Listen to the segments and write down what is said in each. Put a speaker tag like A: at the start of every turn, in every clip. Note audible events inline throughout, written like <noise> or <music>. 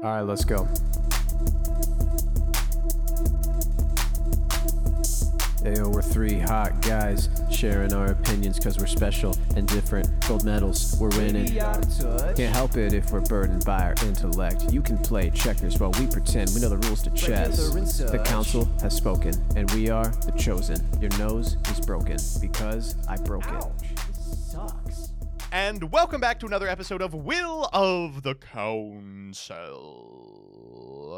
A: All right, let's go. Ayo, we're three hot guys sharing our opinions because we're special and different. Gold medals, we're winning. Can't help it if we're burdened by our intellect. You can play checkers while we pretend we know the rules to chess. The council has spoken, and we are the chosen. Your nose is broken because I broke it.
B: Sucks.
C: And welcome back to another episode of Will of the Council.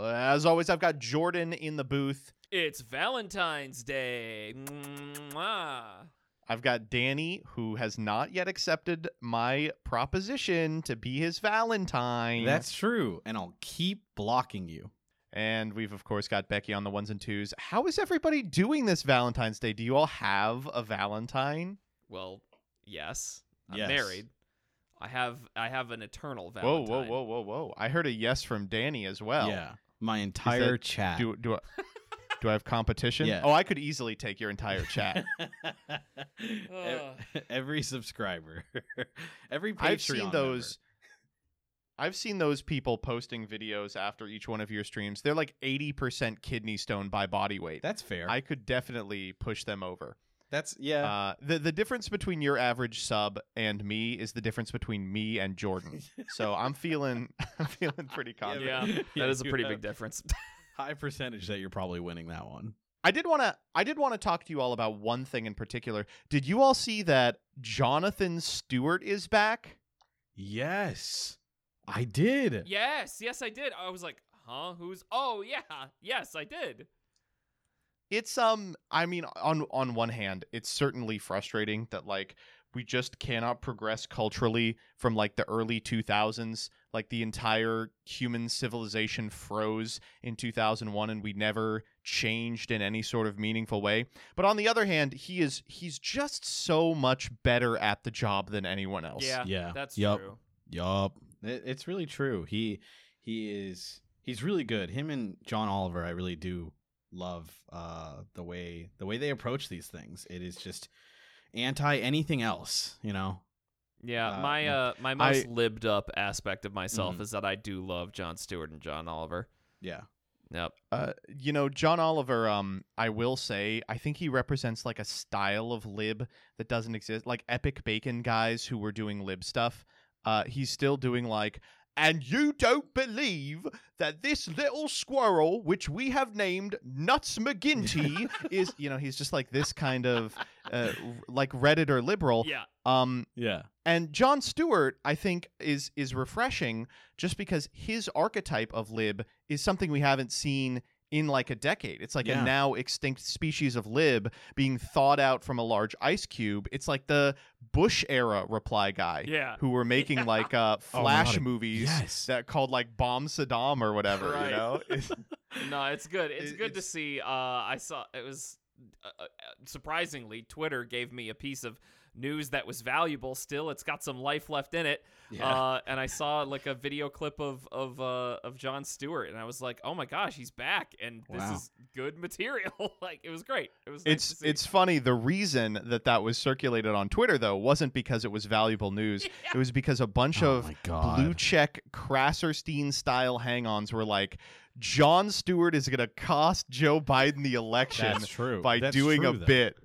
C: As always, I've got Jordan in the booth.
D: It's Valentine's Day. Mwah.
C: I've got Danny, who has not yet accepted my proposition to be his Valentine.
E: That's true, and I'll keep blocking you.
C: And we've, of course, got Becky on the ones and twos. How is everybody doing this Valentine's Day? Do you all have a Valentine?
D: Well, yes. I'm
E: Yes.
D: married. I have I have an eternal
C: Whoa,
D: Valentine.
C: whoa, whoa, whoa, whoa. whoa! I heard a yes from Danny as well.
E: yeah, my entire
C: that-
E: chat.
C: Do, do, I, do I have competition?
E: Yeah.
C: Oh, I could easily take your entire chat. <laughs>
E: Ev- Every subscriber, <laughs> every Patreon
C: I've seen
E: member.
C: those. I've seen those people posting videos after each one of your streams. They're like 80% kidney stone by body weight.
E: That's fair.
C: I could definitely push them over.
E: That's yeah.
C: Uh, the the difference between your average sub and me is the difference between me and Jordan. so I'm feeling <laughs> I'm feeling pretty confident.
D: Yeah,
E: Yeah,
D: that is a pretty big difference. <laughs>
E: high percentage that you're probably winning that one.
C: I did want to I did want to talk to you all about one thing in particular. Did you all see that Jonathan Stewart is back?
E: Yes, I did.
D: yes, yes, I did. I was like, huh? Who's? Oh, yeah, yes, I did.
C: It's um I mean on on one hand, it's certainly frustrating that like we just cannot progress culturally from like the early 2000s like the entire human civilization froze in 2001 and we never changed in any sort of meaningful way but on the other hand he is he's just so much better at the job than anyone else
D: Yeah,
E: Yeah.
D: that's
E: Yup.
D: true.
E: Yup. It, it's really true. He he is he's really good. Him and John Oliver, I really do love uh the way the way they approach these things. It is just anti anything else, you know.
D: Yeah,
E: Uh,
D: my uh, my most
C: I-
D: libbed up aspect of myself
E: Mhm.
D: is that I do love Jon Stewart and John Oliver.
E: Yeah.
D: Yep.
C: Uh, you know, John Oliver, um, I will say, I think he represents like a style of lib that doesn't exist. Like Epic Bacon guys who were doing lib stuff. Uh, he's still doing like, and you don't believe that this little squirrel, which we have named Nuts McGinty, <laughs> is, you know, he's just like this kind of, uh, r- like Redditor liberal.
D: Yeah.
C: Um,
E: Yeah.
C: and Jon Stewart, I think, is is refreshing just because his archetype of lib is something we haven't seen in like a decade. It's like
E: Yeah.
C: a now extinct species of lib being thawed out from a large ice cube. It's like the Bush era reply guy
D: Yeah.
C: who were making
D: Yeah. <laughs>
C: like uh,
E: Oh my
C: flash
E: God,
C: movies
E: yes.
C: that called like Bomb Saddam or whatever.
D: Right.
C: You know, It's- <laughs>
D: no, it's good. <laughs> It's
C: It-
D: good to see. Uh, I saw it was uh, uh, surprisingly Twitter gave me a piece of news that was valuable. Still, it's got some life left in it.
E: Yeah.
D: Uh, and I saw like a video clip of of uh, of Jon Stewart, and I was like, oh my gosh, he's back, and this
E: Wow.
D: is good material. <laughs> like it was great. It was.
C: it's
D: to see.
C: it's funny. The reason that that was circulated on Twitter though wasn't because it was valuable news. <laughs> It was because a bunch
E: Oh
C: of blue check Krassenstein style hang-ons were like, Jon Stewart is gonna cost Joe Biden the election
E: That's true.
C: by
E: That's
C: doing
E: true,
C: a
E: though.
C: bit.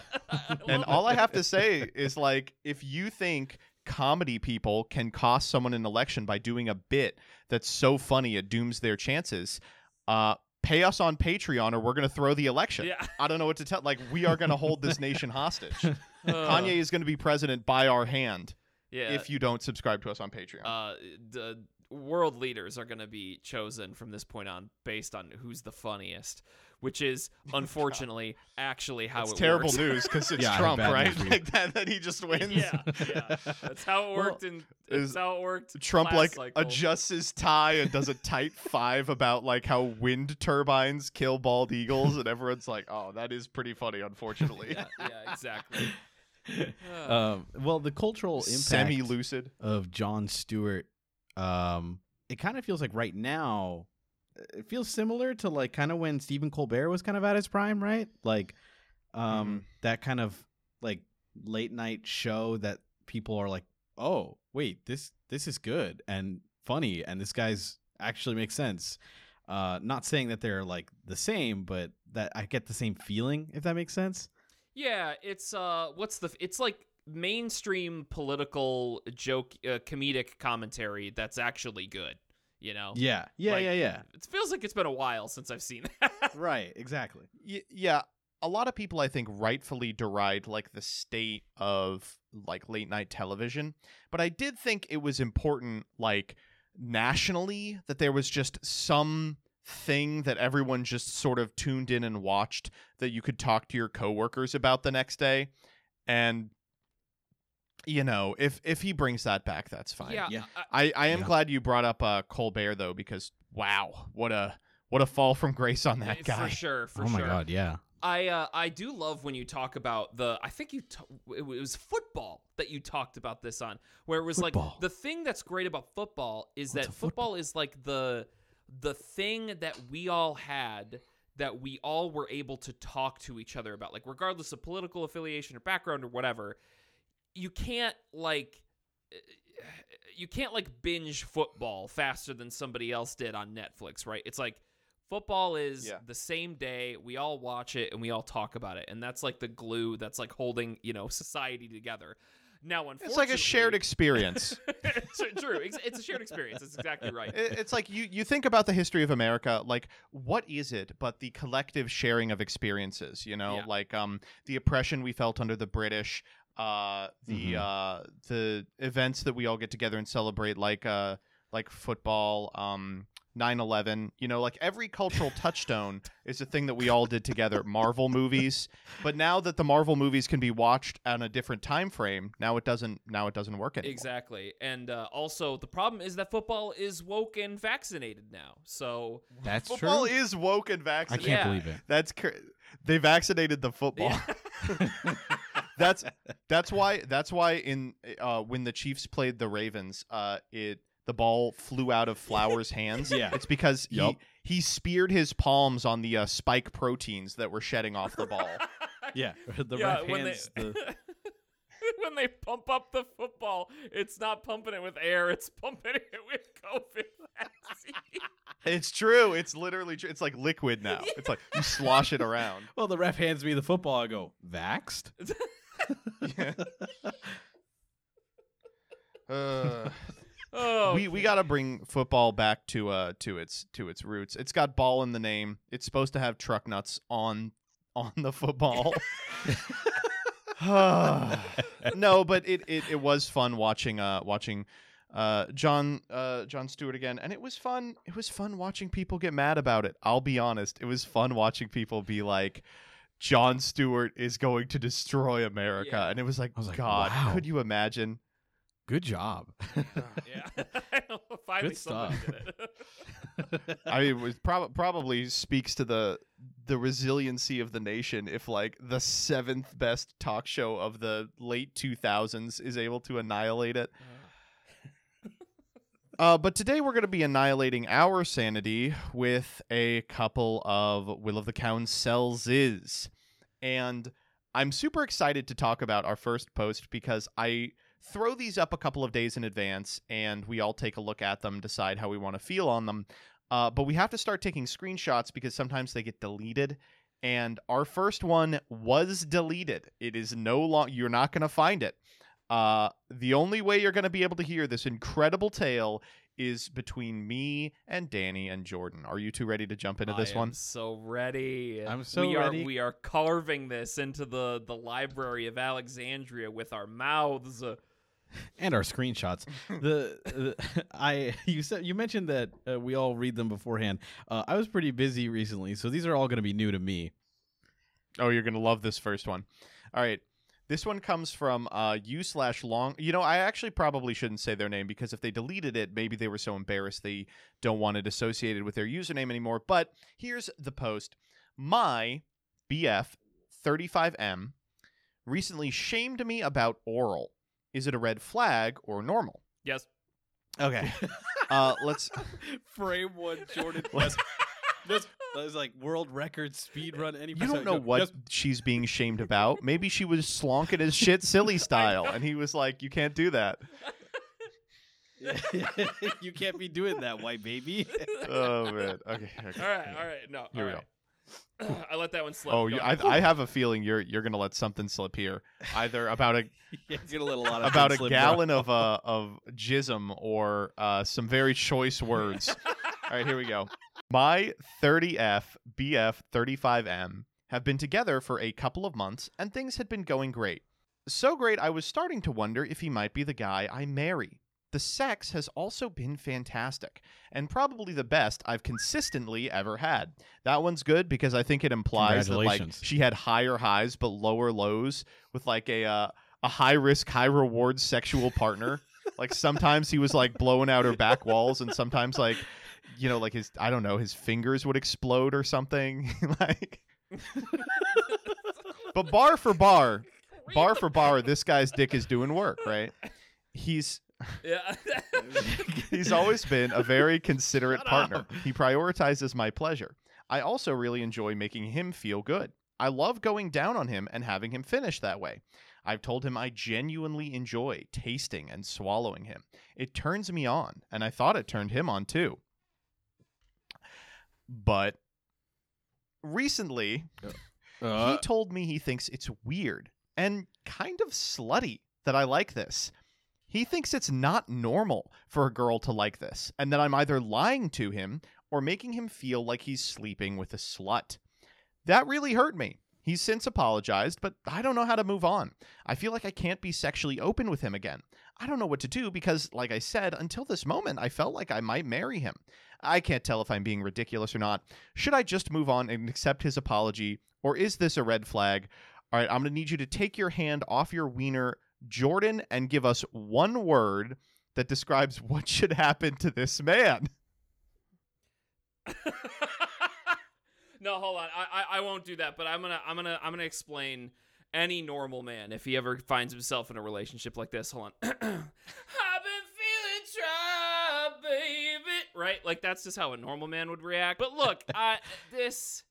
C: <laughs> And all. I have to say is like, if you think comedy people can cost someone an election by doing a bit that's so funny it dooms their chances, uh, pay us on Patreon or we're gonna throw the election.
D: Yeah.
C: I don't know what to tell. Like, we are gonna hold this nation <laughs> hostage.
D: Uh,
C: Kanye is gonna be president by our hand
D: Yeah.
C: if you don't subscribe to us on Patreon.
D: uh, the world leaders are going to be chosen from this point on based on who's the funniest, which is <laughs> unfortunately actually how it works.
C: it's
D: it
C: terrible
D: works.
C: news because it's <laughs>
E: Yeah,
C: Trump, right?
E: news for you.
C: Like that, that he just wins.
D: yeah, yeah, <laughs> that's how it
C: Well,
D: worked, and
C: is
D: that's how it worked.
C: Trump like
D: cycle.
C: adjusts his tie and does a tight five about like how wind turbines kill bald eagles, and everyone's like, "Oh, that is pretty funny." Unfortunately,
D: Yeah, yeah, exactly.
E: Um, well, the cultural impact
C: semi-lucid.
E: of Jon Stewart, um, it kind of feels like right now, it feels similar to like kind of when Stephen Colbert was kind of at his prime, right? Like, um, that kind of like late night show that people are like, oh, wait, this this is good and funny, and this guy's actually makes sense. Uh, not saying that they're like the same, but that I get the same feeling. If that makes sense.
D: Yeah, it's uh, what's the? It's like mainstream political joke, uh, comedic commentary that's actually good. You know.
E: Yeah, yeah,
D: Like,
E: yeah, yeah.
D: It feels like it's been a while since I've seen that. <laughs>
E: right, exactly.
C: Y- yeah, a lot of people I think rightfully deride like the state of like late night television, but I did think it was important like nationally that there was just some thing that everyone just sort of tuned in and watched that you could talk to your coworkers about the next day and you know, if if he brings that back that's fine.
D: yeah.
E: Yeah.
D: I-
C: I I am
E: Yeah.
C: glad you brought up uh Colbert though because wow, what a what a fall from grace on that guy.
D: For sure. For
E: oh my god, yeah.
D: I uh, I do love when you talk about the I think you t- it was football that you talked about this on where it was
E: Football.
D: like the thing that's great about football is
E: What's
D: that
E: football?
D: football is like the the thing that we all had that we all were able to talk to each other about like regardless of political affiliation or background or whatever you can't like <sighs> you can't like binge football faster than somebody else did on Netflix, right? It's like football is
C: Yeah.
D: the same day we all watch it and we all talk about it, and that's like the glue that's like holding you know society together. Now, unfortunately,
C: It's like a shared experience. <laughs>
D: it's true. It's, it's a shared experience. It's exactly right.
C: It's like you you think about the history of America, like what is it but the collective sharing of experiences? You know,
D: Yeah.
C: like um the oppression we felt under the British, uh the
E: Mhm.
C: uh the events that we all get together and celebrate, like uh like football, um. 9/11, you know, like every cultural <laughs> touchstone is a thing that we all did together. Marvel movies, but now that the Marvel movies can be watched on a different time frame, now it doesn't. Now it doesn't work anymore.
D: Exactly. And uh, also, the problem is that football is woke and vaccinated now. So,
E: That's
C: Football
E: true.
C: is woke and vaccinated.
E: I can't
D: Yeah.
E: believe it.
C: That's cr- they vaccinated the football.
D: yeah. <laughs> <laughs>
C: that's <laughs> that's why that's why in uh, when the Chiefs played the Ravens, uh, it the ball flew out of Flowers' <laughs> hands.
E: Yeah.
C: it's because
E: Yup.
C: he he speared his palms on the uh, spike proteins that were shedding off the ball. <laughs>
E: Yeah, the
D: yeah,
E: ref
D: when
E: hands.
D: they
E: the,
D: when they pump up the football, it's not pumping it with air; it's pumping it with COVID vaccine.
C: it's true. It's literally true. It's like liquid now. It's like you slosh it around.
E: well, the ref hands me the football. I go, vaxed.
C: Yeah. <laughs> Uh, <laughs>
D: oh,
C: we we got to bring football back to uh to its to its roots. It's got ball in the name. It's supposed to have truck nuts on on the football. <laughs> <sighs> no, but it, it it was fun watching uh watching uh John uh Jon Stewart again and it was fun it was fun watching people get mad about it. I'll be honest. It was fun watching people be like Jon Stewart is going to destroy America.
D: Yeah.
C: And it was like,
E: was like,
C: God,
E: wow.
C: could you imagine?
E: Good job.
D: Uh, <laughs> yeah. <laughs> Finally,
E: Good
D: somebody
E: stuff.
D: did it. <laughs>
C: I mean, it was prob- probably speaks to the the resiliency of the nation if like the seventh best talk show of the late 2000s is able to annihilate it. Uh-huh. Uh, but today we're going to be annihilating our sanity with a couple of Will of the Councils. Is. And I'm super excited to talk about our first post because I throw these up a couple of days in advance and we all take a look at them, decide how we want to feel on them. Uh, but we have to start taking screenshots because sometimes they get deleted. And our first one was deleted. It is no long. You're not going to find it. Uh, the only way you're going to be able to hear this incredible tale is between me and Danny and Jordan. Are you two ready to jump into this
D: I am
C: one?
D: so ready.
E: I'm so
D: we
E: ready.
D: Are, we are carving this into the the library of Alexandria with our mouths.
E: And our screenshots. <laughs> the, the <laughs> I you said you mentioned that uh, we all read them beforehand. Uh, I was pretty busy recently, so these are all going to be new to me.
C: Oh, you're gonna love this first one. All right. This one comes from uh, you slash long. You know, I actually probably shouldn't say their name because if they deleted it, maybe they were so embarrassed they don't want it associated with their username anymore. But here's the post. My BF 35M recently shamed me about oral. Is it a red flag or normal?
D: yes.
C: Okay. <laughs> Uh, let's.
E: Frame one, Jordan. <laughs>
C: Let's-
E: This is like world record speed run. Any
C: You don't know
E: go-
C: what
E: Yes.
C: she's being shamed about. Maybe she was slonking his shit <laughs> silly style, and he was like, "You can't do that." <laughs>
E: you can't be doing that, white baby. <laughs>
C: oh man. Okay. okay.
D: All right, all right. No,
C: Here
D: all
C: we
D: right. <clears throat> I let that one slip.
C: Oh, you, I. I have a feeling you're you're gonna let something slip here, either about a
E: yeah, get a little lot of
C: about a
E: Slim
C: gallon
E: Bro.
C: of uh of jism or uh some very choice words. All right, here we go. My 30F BF 35M have been together for a couple of months and things had been going great. So great I was starting to wonder if he might be the guy I marry. The sex has also been fantastic and probably the best I've consistently ever had. That one's good because I think it implies that like she had higher highs but lower lows with like a uh, a high risk high reward sexual partner. <laughs> like sometimes he was like blowing out her back walls and sometimes like you know like his I don't know his fingers would explode or something <laughs> like <laughs> but bar for bar bar for bar this guy's dick is doing work right he's
D: yeah. <laughs>
C: He's always been a very considerate
E: Shut
C: partner.
E: up.
C: He prioritizes my pleasure. I also really enjoy making him feel good. I love going down on him and having him finish that way. I've told him I genuinely enjoy tasting and swallowing him. It turns me on, and I thought it turned him on too. But recently,
E: Uh,
C: he told me he thinks it's weird and kind of slutty that I like this. He thinks it's not normal for a girl to like this, and that I'm either lying to him or making him feel like he's sleeping with a slut. That really hurt me. He's since apologized, but I don't know how to move on. I feel like I can't be sexually open with him again. I don't know what to do because, like I said, until this moment, I felt like I might marry him. I can't tell if I'm being ridiculous or not. Should I just move on and accept his apology, or is this a red flag? All right, I'm going to need you to take your hand off your wiener, Jordan, and give us one word that describes what should happen to this man. <laughs>
D: no, hold on. I, I I won't do that. But I'm gonna I'm gonna I'm gonna explain any normal man if he ever finds himself in a relationship like this. Hold on. <clears throat> I've been feeling. Right? Like that's just how a normal man would react. But look, <laughs> I this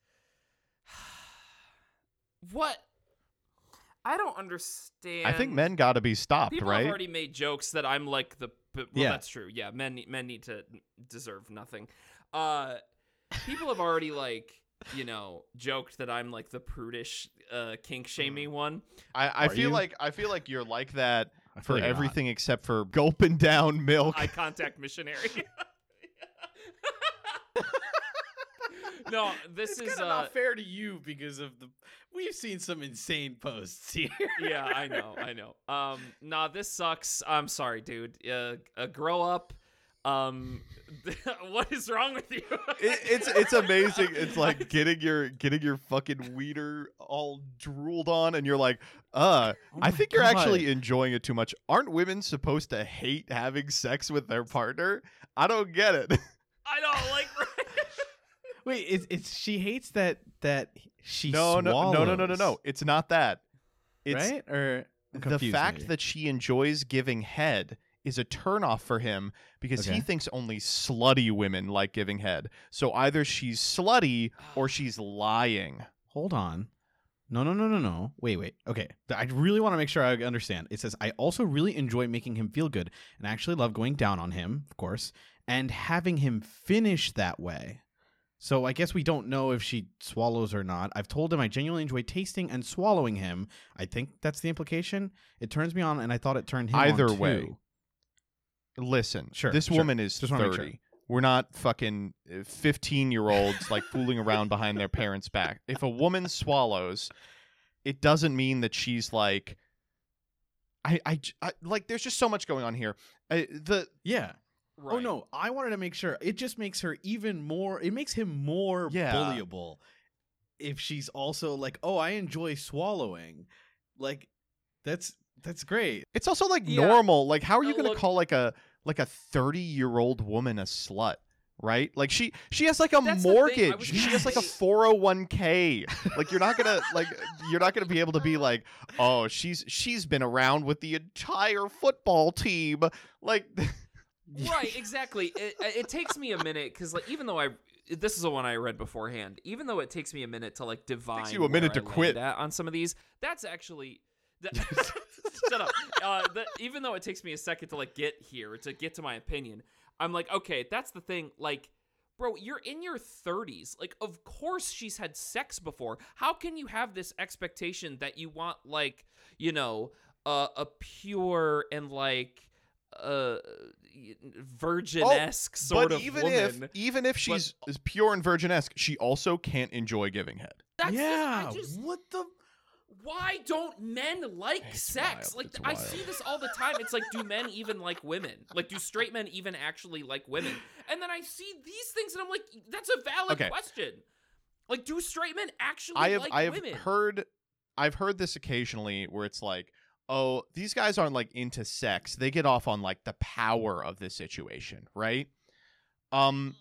D: what I don't understand.
C: I think men got to be stopped,
D: People
C: right?
D: have already made jokes that I'm like the. Well,
E: Yeah.
D: that's true. Yeah, men need- men need to deserve nothing. Uh, people have already like you know joked that I'm like the prudish uh, kink shaming
C: Mm.
D: one.
C: I, I
E: Are
C: feel
E: you?
C: like I feel like you're like that for
E: like you're not.
C: everything except for gulping down milk.
D: Eye contact missionary. <laughs> <laughs> no, <laughs> this
E: It's
D: is
E: kind of
D: uh,
E: not fair to you because of the. We've seen some insane posts <laughs> here.
D: yeah, I know, I know. Um, nah, this sucks. I'm sorry, dude. Uh, uh grow up. Um, <laughs> what is wrong with you?
C: It, it's it's amazing. It's like getting your getting your fucking weeder all drooled on, and you're like, uh,
E: Oh
C: I
E: my
C: think you're actually enjoying it too much. Aren't women supposed to hate having sex with their partner? I don't get it.
D: I don't like.
E: Wait, it's, it's she hates that that she
C: no, no, no, no, no, no, no. It's not that. It's
E: right or
C: the fact
E: maybe.
C: that she enjoys giving head is a turnoff for him because he thinks only slutty women like giving head. So either she's slutty or she's lying.
E: Hold on. No, no, no, no, no. Wait, wait. Okay. I really want to make sure I understand. It says, I also really enjoy making him feel good and actually love going down on him, of course, and having him finish that way. So I guess we don't know if she swallows or not. I've told him I genuinely enjoy tasting and swallowing him. I think that's the implication. It turns me on, and I thought it turned him on
C: Either
E: too.
C: way. Listen,
E: Sure,
C: this
E: sure.
C: woman is
E: Just
C: 30.
E: sure.
C: We're not fucking uh, 15 year olds like fooling around behind their parents' back. If a woman swallows, it doesn't mean that she's like. I, I, like. There's just so much going on here. I, the
E: Yeah. Oh no, I wanted to make sure. It just makes her even more. It makes him more
C: Yeah.
E: bullyable if she's also like, "Oh, I enjoy swallowing." Like that's that's great.
C: It's also like
D: Yeah.
C: normal. Like, how are you gonna
D: look-
C: call like a like a thirty year old woman a slut? Right? Like she she has like a
D: That's the thing, I
C: mortgage. She has like a four hundred one k. Like you're not gonna <laughs> like you're not gonna be able to be like, oh, she's she's been around with the entire football team. Like <laughs>
D: right <laughs> exactly it, it takes me a minute because like even though i this is the one i read beforehand even though it takes me a minute to like divine takes
C: you a minute to quit.
D: on some of these that's actually that, <laughs> <laughs> Shut up. Uh, even though it takes me a second to like get here to get to my opinion, I'm like, okay, that's the thing. Like, bro, you're in your 30s. Like, of course she's had sex before. How can you have this expectation that you want like, you know, uh, a pure and like uh virgin-esque sort
C: but
D: of
C: even
D: woman?
C: if even if she's is pure and virgin-esque, she also can't enjoy giving head.
D: That's just-
E: yeah.
D: I just,
E: what the?
D: why don't men like
C: It's
D: sex?
C: wild,
D: Like
C: it's
D: I
C: wild.
D: see this all the time. It's like, do men even like women? Like, do straight men even actually like women? And then I see these things, and I'm like, that's a valid
C: Okay.
D: question. Like, do straight men actually
C: I have
D: like
C: I have
D: women?
C: heard I've heard this occasionally where it's like, oh, these guys aren't like into sex. They get off on like the power of the situation, right? Um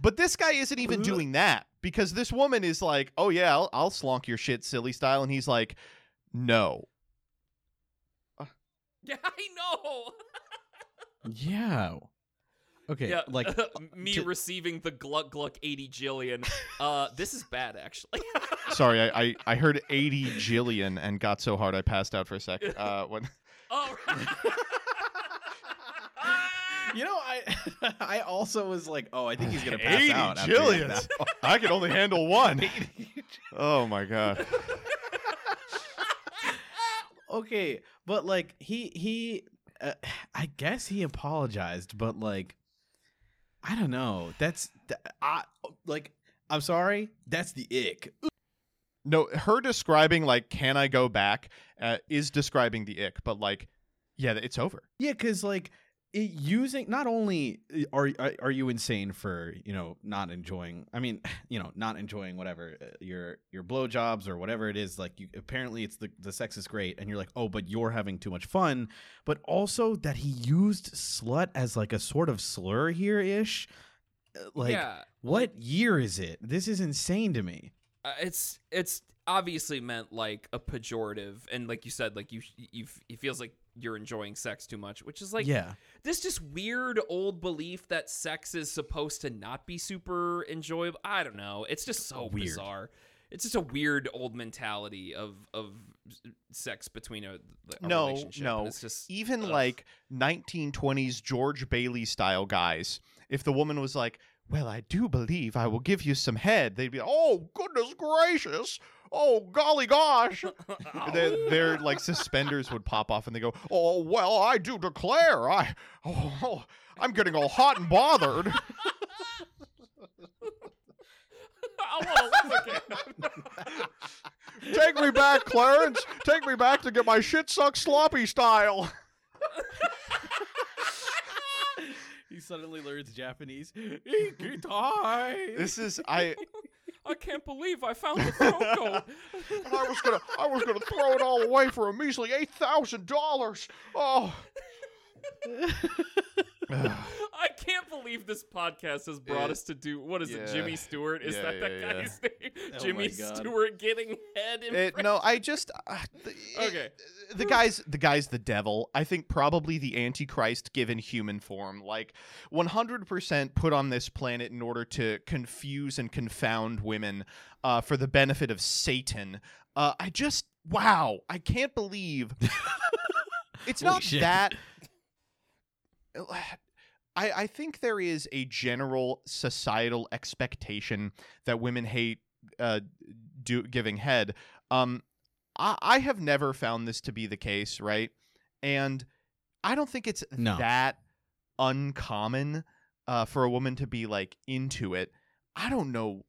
C: but this guy isn't even doing that because this woman is like, "Oh yeah, I'll, I'll slonk your shit silly style." And he's like, "No."
D: Yeah, <laughs> I know. <laughs>
E: Yeah. Okay.
D: yeah,
E: Like <laughs>
D: me
E: to-
D: receiving the Gluck Gluck 80 jillion. Uh, this is bad, actually. <laughs>
C: Sorry, I, I I heard 80 jillion and got so hard I passed out for a second. <laughs> Uh when
D: oh,
E: you know, I I also was like, oh, I think he's gonna pass
C: 80
E: out. after
C: Jillians. I can only handle one. Oh my god.
E: okay, but like he he, uh, <sighs> I guess he apologized, but like, I don't know. That's th- I like. I'm sorry. That's the ick.
C: No, her describing like "Can I go back?" Uh, is describing the ick, but like, yeah, it's over.
E: Yeah, because like using not only uh, are, are are you insane for you know not enjoying. I mean, <sighs> you know, not enjoying whatever uh, your your blowjobs or whatever it is. Like you apparently it's the the sex is great, and you're like, oh, but you're having too much fun. But also that he used slut as like a sort of slur here ish. Like
D: yeah.
E: what year is it? This is insane to me.
D: Uh, it's it's obviously meant like a pejorative, and like you said, like you you it feels like you're enjoying sex too much, which is like
E: yeah.
D: this just weird old belief that sex is supposed to not be super enjoyable. I don't know. It's just so
E: Weird.
D: bizarre. It's just a weird old mentality of of sex between a, a
C: No,
D: relationship.
C: no.
D: and it's just
C: Even
D: ugh.
C: like 1920s George Bailey style guys, if the woman was like, "Well, I do believe I will give you some head," they'd be, "Oh goodness gracious! Oh golly gosh!" <laughs> their, their like suspenders would pop off, and they go, "Oh well, I do declare, I oh, I'm getting all hot and bothered." <laughs>
D: I want to live again. <laughs>
C: Take me back, Clarence. Take me back to get my shit sucked sloppy style.
E: He suddenly learns Japanese. Ikitai.
C: This is I.
D: I can't believe I found the throat <laughs> goat.
C: I was gonna, I was gonna throw it all away for a measly eight thousand dollars. Oh. <laughs> <laughs>
D: I can't believe this podcast has brought
C: It-
D: us to do what is it? Jimmy Stewart? Is
C: Yeah,
D: that that
C: yeah, yeah.
D: guy's name? <laughs>
E: Oh
D: Jimmy. Stewart getting head in
C: It, no, I just uh, the,
D: Okay.
C: The guy's the guy's the devil. I think probably the Antichrist given human form, like 100% put on this planet in order to confuse and confound women uh, for the benefit of Satan. Uh, I just wow, I can't believe <laughs> it's
E: Holy
C: not
E: shit.
C: that. <sighs> I, I think there is a general societal expectation that women hate uh, do giving head. Um, I, I have never found this to be the case, right? And I don't think it's
E: No.
C: that uncommon uh, for a woman to be like into it. I don't know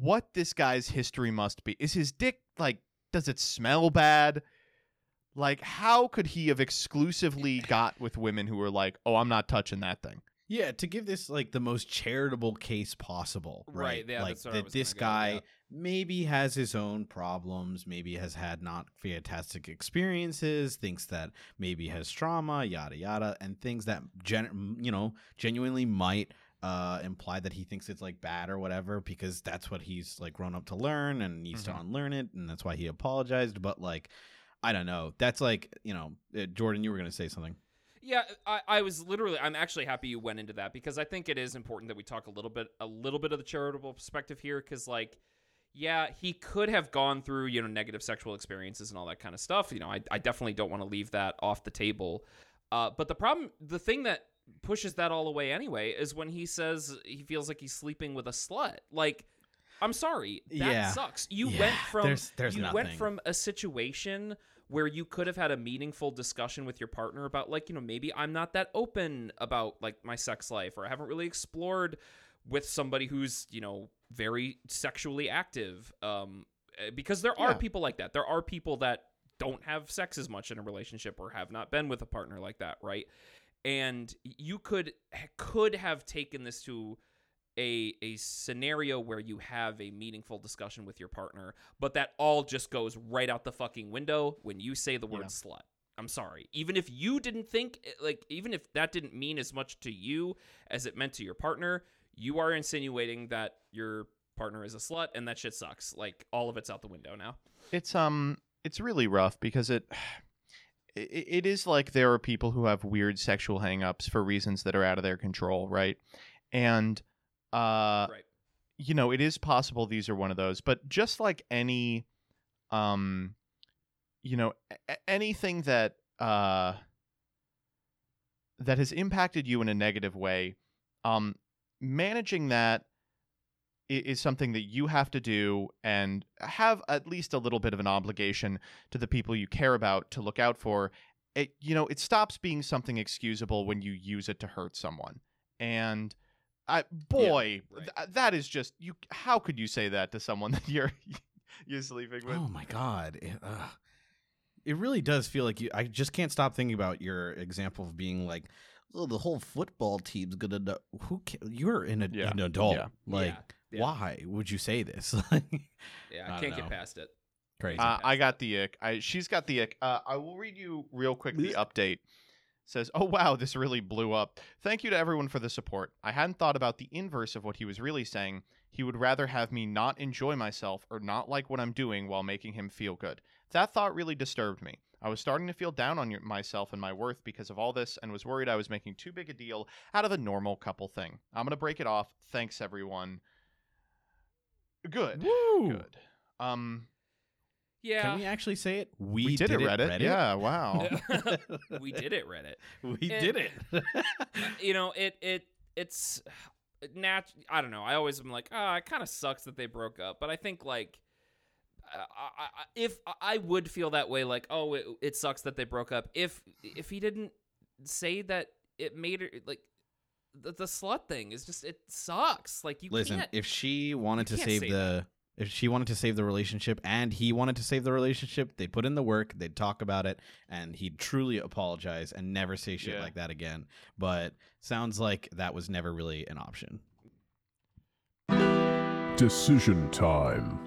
C: what this guy's history must be. Is his dick like? Does it smell bad? Like, how could he have exclusively got with women who were like, "Oh, I'm not touching that thing."
E: Yeah, to give this like the most charitable case possible,
D: Right,
E: right?
D: yeah,
E: like
D: that's what I
E: that this
D: gonna go,
E: guy
D: yeah.
E: maybe has his own problems, maybe has had not fantastic experiences, thinks that maybe has trauma, yada yada, and things that gen- you know genuinely might uh imply that he thinks it's like bad or whatever because that's what he's like grown up to learn and needs
C: Mhm.
E: to unlearn it and that's why he apologized but like i don't know that's like you know uh, jordan you were gonna say something
D: Yeah, I, I was literally. I'm actually happy you went into that because I think it is important that we talk a little bit, a little bit of the charitable perspective here. Because like, yeah, he could have gone through, you know, negative sexual experiences and all that kind of stuff. You know, I, I definitely don't want to leave that off the table. Uh, but the problem, the thing that pushes that all away anyway is when he says he feels like he's sleeping with a slut. Like, I'm sorry, that
E: Yeah.
D: sucks. You
E: Yeah,
D: went from
E: there's- there's
D: you went from a situation where you could have had a meaningful discussion with your partner about like you know maybe I'm not that open about like my sex life or I haven't really explored with somebody who's you know very sexually active um eh, because there are
C: Yeah.
D: people like that there are people that don't have sex as much in a relationship or have not been with a partner like that right and you could could have taken this to a a scenario where you have a meaningful discussion with your partner, but that all just goes right out the fucking window when you say the word
C: Yeah.
D: slut. I'm sorry. Even if you didn't think like even if that didn't mean as much to you as it meant to your partner, you are insinuating that your partner is a slut and that shit sucks. Like all of it's out the window now.
C: It's um it's really rough because it <sighs> it, it is like there are people who have weird sexual hangups for reasons that are out of their control, right? And uh
D: right.
C: you know, it is possible these are one of those, but just like any um you know, a- anything that uh that has impacted you in a negative way, um managing that is something that you have to do and have at least a little bit of an obligation to the people you care about to look out for. It you know, it stops being something excusable when you use it to hurt someone. And I boy,
D: right.
C: th- that is just you how could you say that to someone <laughs> that you're you're sleeping with?
E: Oh my god. It, ugh. it really does feel like you I just can't stop thinking about your example of being like oh, the whole football team's gonna know who ca- you're an, ad-
C: Yeah.
E: an adult
C: Yeah.
E: like
D: Yeah.
E: why would you say this <laughs>
D: Yeah,
E: I
D: I
E: don't
D: can't get past it.
E: crazy
C: Uh, I got the ick. I, she's got the ick. Uh, I will read you real quick the update. Says, "Oh wow, this really blew up. Thank you to everyone for the support. I hadn't thought about the inverse of what he was really saying. He would rather have me not enjoy myself or not like what I'm doing while making him feel good. That thought really disturbed me. I was starting to feel down on myself and my worth because of all this, and was worried I was making too big a deal out of a normal couple thing. I'm gonna break it off. Thanks everyone. Good.
E: Woo!
C: Good. Um,
D: Yeah.
E: can we actually say it we,
C: we, did, it, Reddit. Yeah, wow. <laughs>
D: we did it, Reddit.
E: we
D: It-
E: did it <laughs>
D: you know, it it it's nat. I don't know. I always am like, ah, it kind of sucks that they broke up. But I think like, uh, I, I, if I would feel that way, like, oh, it, it sucks that they broke up. If if he didn't say that it made her like. The, the slut thing is just it sucks. Like you
E: listen
D: can't.
E: if she wanted
D: you
E: to save
D: say
E: the if she wanted to save the relationship and he wanted to save the relationship they put in the work they'd talk about it and he'd truly apologize and never say shit
C: Yeah.
E: like that again but sounds like that was never really an option
F: Decision time.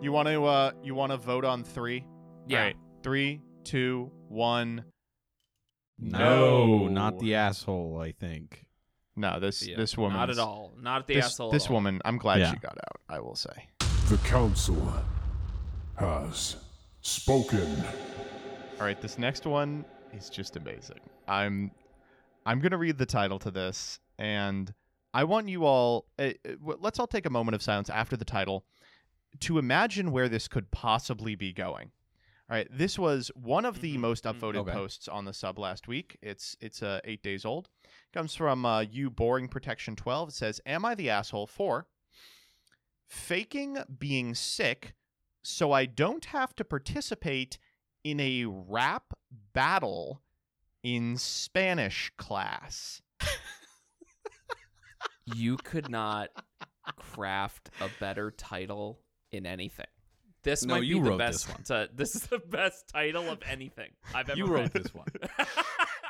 C: You want to uh you want to vote on 3?
D: yeah.
C: All right. 3 2 1
E: no,
C: No.
E: not the asshole i think
C: No, this
D: Yeah,
C: this woman
D: Not at all. Not the
C: This,
D: asshole. at
C: this
D: all.
C: woman, I'm glad
E: Yeah.
C: she got out, I will say.
F: The council has spoken.
C: All right, this next one is just amazing. I'm I'm going to read the title to this and I want you all uh, let's all take a moment of silence after the title to imagine where this could possibly be going. All right, this was one of the
D: Mhm,
C: most upvoted
E: Okay.
C: posts on the sub last week. It's it's uh, 8 days old. Comes from uh, you boring protection 12. It says, "Am I the asshole for faking being sick so I don't have to participate in a rap battle in Spanish class.
D: you could not craft a better title in anything. This
E: No,
D: might
E: you
D: be the best.
E: this one.
D: to- this is the best title of anything I've ever
E: you
D: read.
E: wrote this one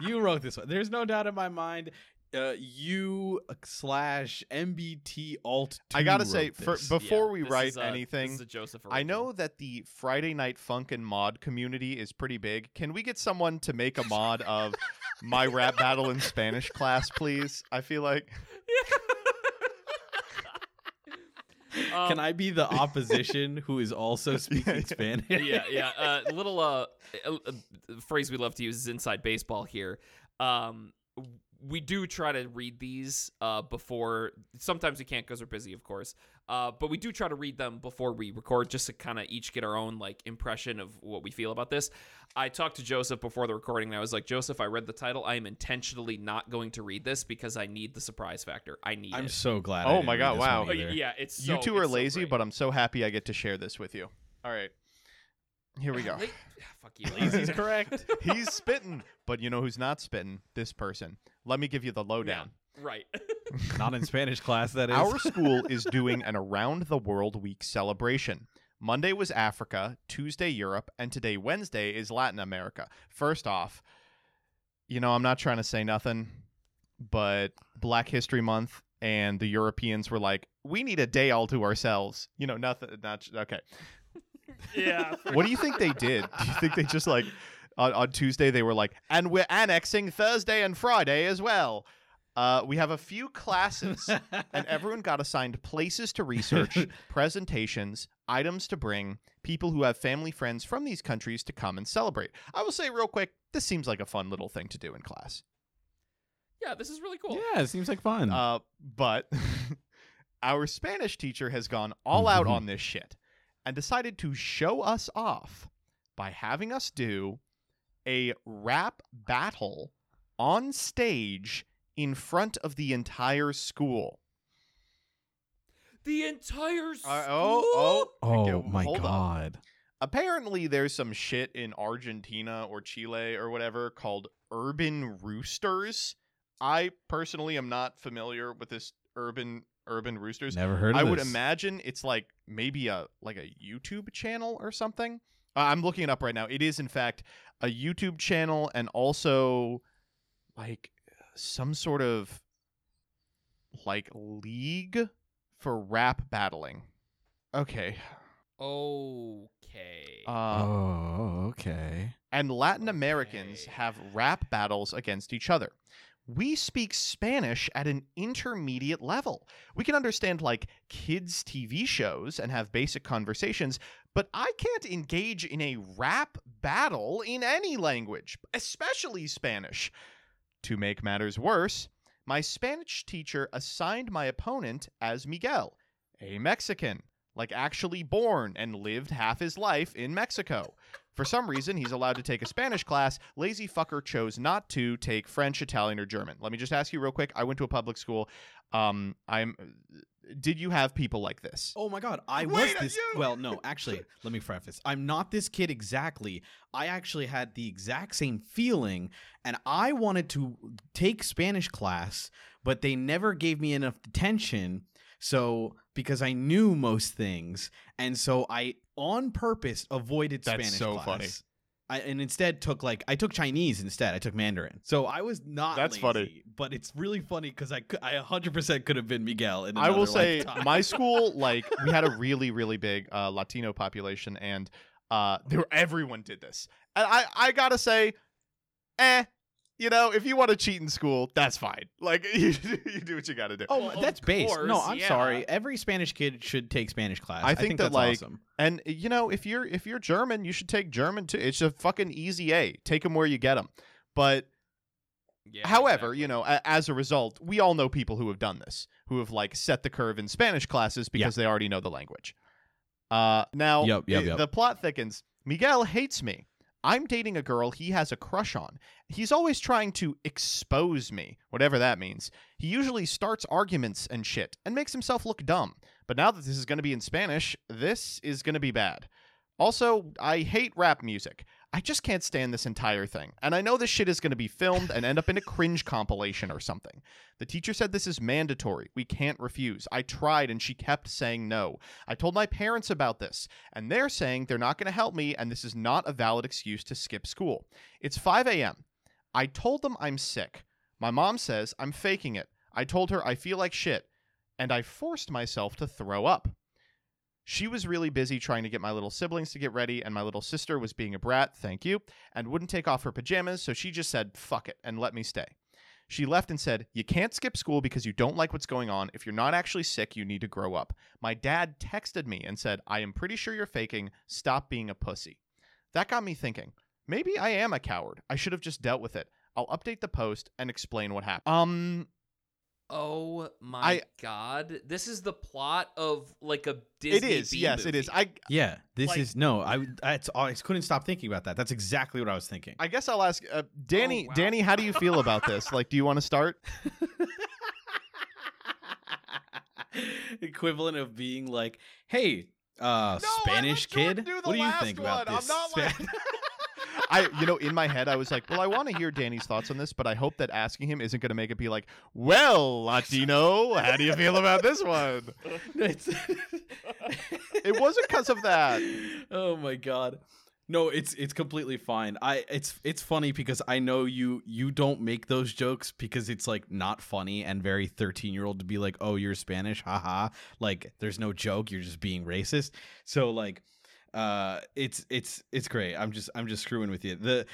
E: you wrote this one there's no doubt in my mind uh, you slash MBT alt.
C: I gotta say, for, before
D: Yeah,
C: we
D: this
C: write
D: is a-
C: anything,
D: this is a Joseph.
C: I know that the Friday Night Funkin' mod community is pretty big. Can we get someone to make a mod of my rap battle in Spanish class, please? I feel like <laughs>
D: Um,
E: Can I be the opposition who is also <laughs> speaking
C: yeah.
E: Spanish?
D: yeah, yeah. Uh, little uh, uh, uh, phrase we love to use is inside baseball here. Um, we do try to read these uh, before. Sometimes we can't because we're busy, of course. Uh, but we do try to read them before we record, just to kind of each get our own like impression of what we feel about this. I talked to Joseph before the recording, and I was like, Joseph, I read the title. I am intentionally not going to read this because I need the surprise factor. I need
E: I'm
D: it.
E: so glad.
C: Oh
E: I
C: my God, wow.
E: one either.
D: yeah, it's so,
C: you two are
D: it's so
C: lazy, but I'm so happy I get to share this with you. All right. Here we go.
D: La- Fuck you, <laughs>
E: Lazy's
D: lazy.
E: correct. <laughs>
C: He's spitting, but you know who's not spitting? This person. Let me give you the lowdown.
D: right. <laughs>
E: Not in Spanish class. That is.
C: Our school <laughs> is doing an around the world week celebration. Monday was Africa, Tuesday Europe, and today Wednesday is Latin America. First off, you know, I'm not trying to say nothing, but Black History Month and the Europeans were like, "We need a day all to ourselves." You know, nothing not okay. <laughs>
D: yeah.
C: What do you think they did? Do you think they just like on, on Tuesday they were like, and we're annexing Thursday and Friday as well. Uh, we have a few classes, <laughs> and everyone got assigned places to research, <laughs> presentations, items to bring, people who have family friends from these countries to come and celebrate. I will say real quick, this seems like a fun little thing to do in class.
D: Yeah, this is really cool.
E: yeah, it seems like fun.
C: Uh, but <laughs> our Spanish teacher has gone all out
E: Mhm.
C: on this shit and decided to show us off by having us do a rap battle on stage in front of the entire school.
D: The entire school.
C: Uh, oh, oh,
E: oh
C: okay,
E: my
C: hold up.
E: god.
C: Apparently, there's some shit in Argentina or Chile or whatever called urban roosters. I personally am not familiar with this urban urban roosters.
E: Never heard of
C: I would imagine it's like maybe a like a YouTube channel or something. Uh, I'm looking it up right now. It is in fact a YouTube channel and also like some sort of like league for rap battling. Okay.
D: Okay.
C: Uh,
E: oh, okay.
C: and Latin Americans
D: Okay.
C: have rap battles against each other. We speak Spanish at an intermediate level. We can understand like kids' TV shows and have basic conversations, but I can't engage in a rap battle in any language, especially Spanish. To make matters worse, my Spanish teacher assigned my opponent as Miguel, a Mexican, like actually born and lived half his life in Mexico. For some reason, he's allowed to take a Spanish class. Lazy fucker chose not to take French, Italian, or German. Let me just ask you real quick. I went to a public school. Um, I'm. Did you have people like this?
E: Oh my god, I
C: Wait,
E: was this.
C: you-
E: Well, no, actually, let me preface. I'm not this kid exactly. I actually had the exact same feeling, and I wanted to take Spanish class, but they never gave me enough attention. So, because I knew most things, and so I, on purpose, avoided
C: That's
E: Spanish
C: so
E: class.
C: funny.
E: I, and instead took like I took Chinese instead. I took Mandarin. So I was not.
C: That's funny.
E: but it's really funny because I could, I 100 percent could have been Miguel. In
C: I will say
E: lifetime.
C: my school, <laughs> like, we had a really, really big uh, Latino population, and uh, there everyone did this. And I, I gotta say, eh, you know, if you want to cheat in school, that's fine. Like, <laughs> you, you do what you gotta do.
E: Oh,
D: Well,
E: that's base. No, I'm
D: yeah.
E: sorry. Every Spanish kid should take Spanish class.
C: I think that,
E: that's
C: like,
E: awesome.
C: And you know, if you're if you're German, you should take German too. It's a fucking easy A. Take them where you get them. But
D: Yeah,
C: However,
D: exactly.
C: you know, a- as a result, we all know people who have done this, who have like set the curve in Spanish classes because they already know the language. Uh, now,
E: Yep, yep,
C: i-
E: yep.
C: the plot thickens. Miguel hates me. I'm dating a girl he has a crush on. He's always trying to expose me, whatever that means. He usually starts arguments and shit and makes himself look dumb. But now that this is going to be in Spanish, this is going to be bad. Also, I hate rap music. I just can't stand this entire thing. And I know this shit is going to be filmed and end up in a cringe compilation or something. The teacher said this is mandatory. We can't refuse. I tried and she kept saying no. I told my parents about this, and they're saying they're not going to help me and this is not a valid excuse to skip school. It's 5 a.m. I told them I'm sick. My mom says I'm faking it. I told her I feel like shit, and I forced myself to throw up. She was really busy trying to get my little siblings to get ready, and my little sister was being a brat, thank you, and wouldn't take off her pajamas, so she just said, fuck it, and let me stay. She left and said, You can't skip school because you don't like what's going on. If you're not actually sick, you need to grow up. My dad texted me and said, I am pretty sure you're faking. Stop being a pussy. That got me thinking. Maybe I am a coward. I should have just dealt with it. I'll update the post and explain what happened. Um,
D: Oh my
C: I-
D: god. This is the plot of like a Disney
C: it is.
D: B
C: Yes, it is. I
E: Yeah, this
C: Like-
E: is no. I I, it's, I couldn't stop thinking about that. That's exactly what I was thinking.
C: I guess I'll ask uh, Danny.
D: wow.
C: Danny, how do you feel about this? Like, do you want to start? <laughs>
E: Equivalent of being like, "Hey, uh,
C: No,
E: Spanish kid, what do you
C: last
E: think about
C: one. I'm
E: this?"
C: not like-
E: Span- <laughs>
C: I, you know, in my head, I was like, well, I want to hear Danny's thoughts on this, but I hope that asking him isn't going to make it be like, well, Latino, how do you feel about this one? It wasn't because of that.
E: oh my god. No, it's it's completely fine. I it's it's funny because I know you you don't make those jokes because it's like not funny and very 13-year-old to be like, "Oh, you're Spanish." Haha. Like there's no joke, you're just being racist. So like uh it's it's it's great. I'm just I'm just screwing with you. The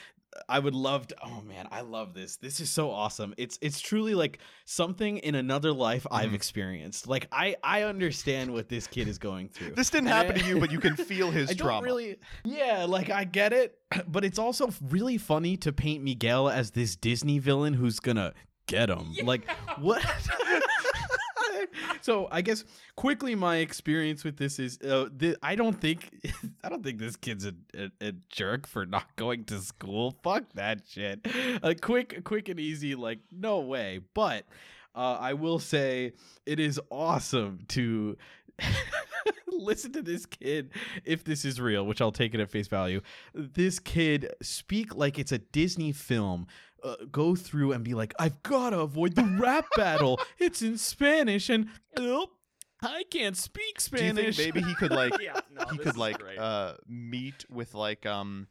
E: I would love to Oh man, I love this. This is so awesome. It's it's truly like something in another life I've
C: Mhm.
E: experienced. Like I I understand what this kid is going through.
C: This didn't happen to you, but you can feel <laughs> his
E: I don't
C: trauma.
E: really, yeah, like I get it, <clears throat> but it's also really funny to paint Miguel as this Disney villain who's gonna get him. <laughs> Like what? <laughs> <laughs> so I guess quickly, my experience with this is, uh, th- I don't think, <laughs> I don't think this kid's a, a, a jerk for not going to school. Fuck that shit. A quick, quick and easy, like no way. But uh, I will say it is awesome to <laughs> listen to this kid if this is real which i'll take it at face value this kid speak like it's a disney film uh, go through and be like i've gotta avoid the rap battle it's in spanish and oh, i can't speak Spanish.
C: Do you
E: spanish
C: think maybe he could <laughs> like
D: yeah, no,
C: he could like uh meet with like um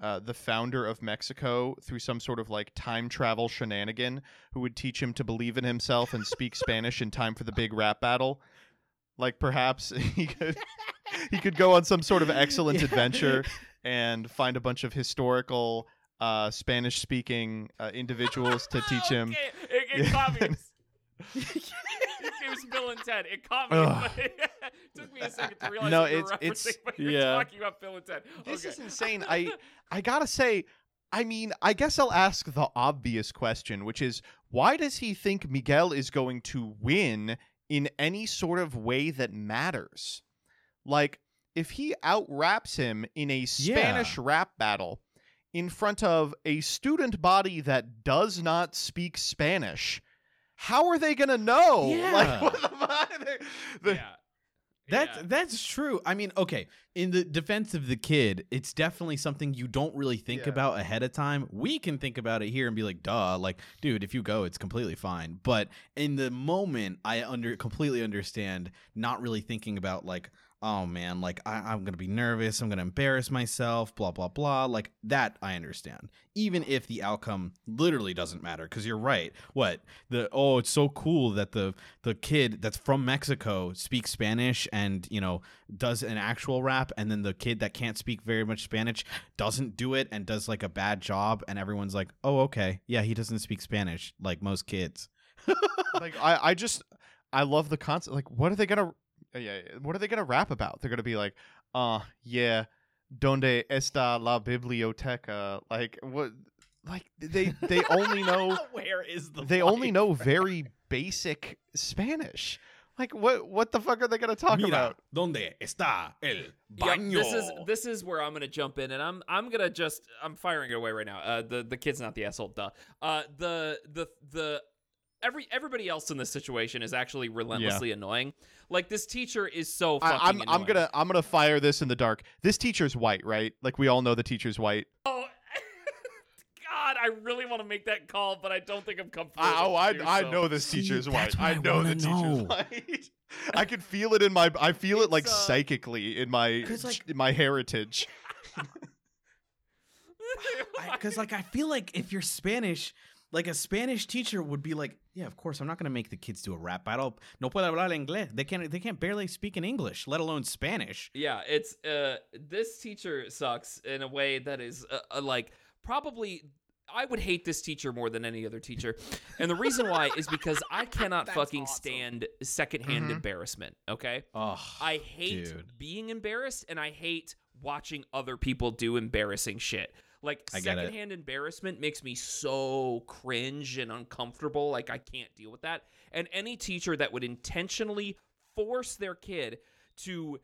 C: uh, the founder of Mexico through some sort of like time travel shenanigan who would teach him to believe in himself and speak Spanish in time for the big rap battle. Like perhaps <laughs> he could he could go on some sort of excellent <laughs>
E: Yeah.
C: adventure and find a bunch of historical uh, Spanish speaking uh, individuals to <laughs> teach him.
D: Okay, It, it <laughs> caught me. it was Bill and Ted. It caught me. <laughs> It took me a second to realize
C: No,
D: what you were
C: it's- it's-
D: referencing you were
E: Yeah.
D: talking about Bill and Ted.
C: This
D: Okay.
C: is insane. I I gotta say, I mean, I guess I'll ask the obvious question, which is why does he think Miguel is going to win in any sort of way that matters? Like, if he out raps him in a Spanish rap battle in front of a student body that does not speak Spanish, how are they gonna know? <laughs>
E: Yeah.
C: Like, what the fuck? The-
D: yeah.
E: That's
D: Yeah.
E: that's true. I mean, okay, in the defense of the kid, it's definitely something you don't really think
C: Yeah.
E: about ahead of time. We can think about it here and be like, "Duh," like, dude, if you go, it's completely fine. But in the moment, I under completely understand not really thinking about like, "Oh man, like I, I'm gonna be nervous, I'm gonna embarrass myself," blah blah blah. Like that, I understand. Even if the outcome literally doesn't matter, because you're right. What the? Oh, it's so cool that the the kid that's from Mexico speaks Spanish and you know does an actual rap, and then the kid that can't speak very much Spanish doesn't do it and does like a bad job, and everyone's like, "Oh, okay, yeah, he doesn't speak Spanish like most kids." <laughs>
C: like I, I just I love the concept. Like, what are they gonna? Uh, Yeah, yeah, what are they gonna rap about? They're gonna be like, uh, yeah, donde está la biblioteca? Like, what? Like they they only know <laughs>
E: where is the
C: they only know <laughs> very basic Spanish. Like, what what the fuck are they gonna talk about?
E: donde está el
D: Yep, this is this is where I'm gonna jump in, and I'm I'm gonna just I'm firing it away right now. Uh, the the kid's not the asshole, duh. Uh, the the the every everybody else in this situation is actually relentlessly annoying. Like this teacher is so fucking.
C: I, I'm I'm gonna I'm gonna fire this in the dark. This teacher's white, right? Like we all know the teacher's white.
D: Oh, <laughs> God, I really want to make that call, but I don't think I'm comfortable.
C: I, oh,
D: enough to
C: I,
D: do
C: I
D: so.
C: know this
E: See,
C: teacher's
E: that's
C: white.
E: what
C: I
E: I
C: know the
E: wanna
C: teacher's
E: know. <laughs>
C: white. I can feel it in my. I feel it like
D: uh,
C: psychically in my
E: 'Cause, like-
C: in my heritage. <laughs>
E: because like I feel like if you're Spanish, like a Spanish teacher would be like, yeah, of course I'm not gonna make the kids do a rap battle. No puedo hablar inglés. They can't. They can't barely speak in English, let alone Spanish.
D: Yeah, it's uh this teacher sucks in a way that is uh, uh, like probably I would hate this teacher more than any other teacher. And the reason why is because <laughs> I cannot fucking
E: awesome.
D: stand secondhand
C: Mhm.
D: embarrassment, okay?
E: Oh,
D: I hate
E: dude.
D: being embarrassed and I hate watching other people do embarrassing shit. Like
E: get it.
D: secondhand embarrassment makes me so cringe and uncomfortable. Like I can't deal with that. And any teacher that would intentionally force their kid to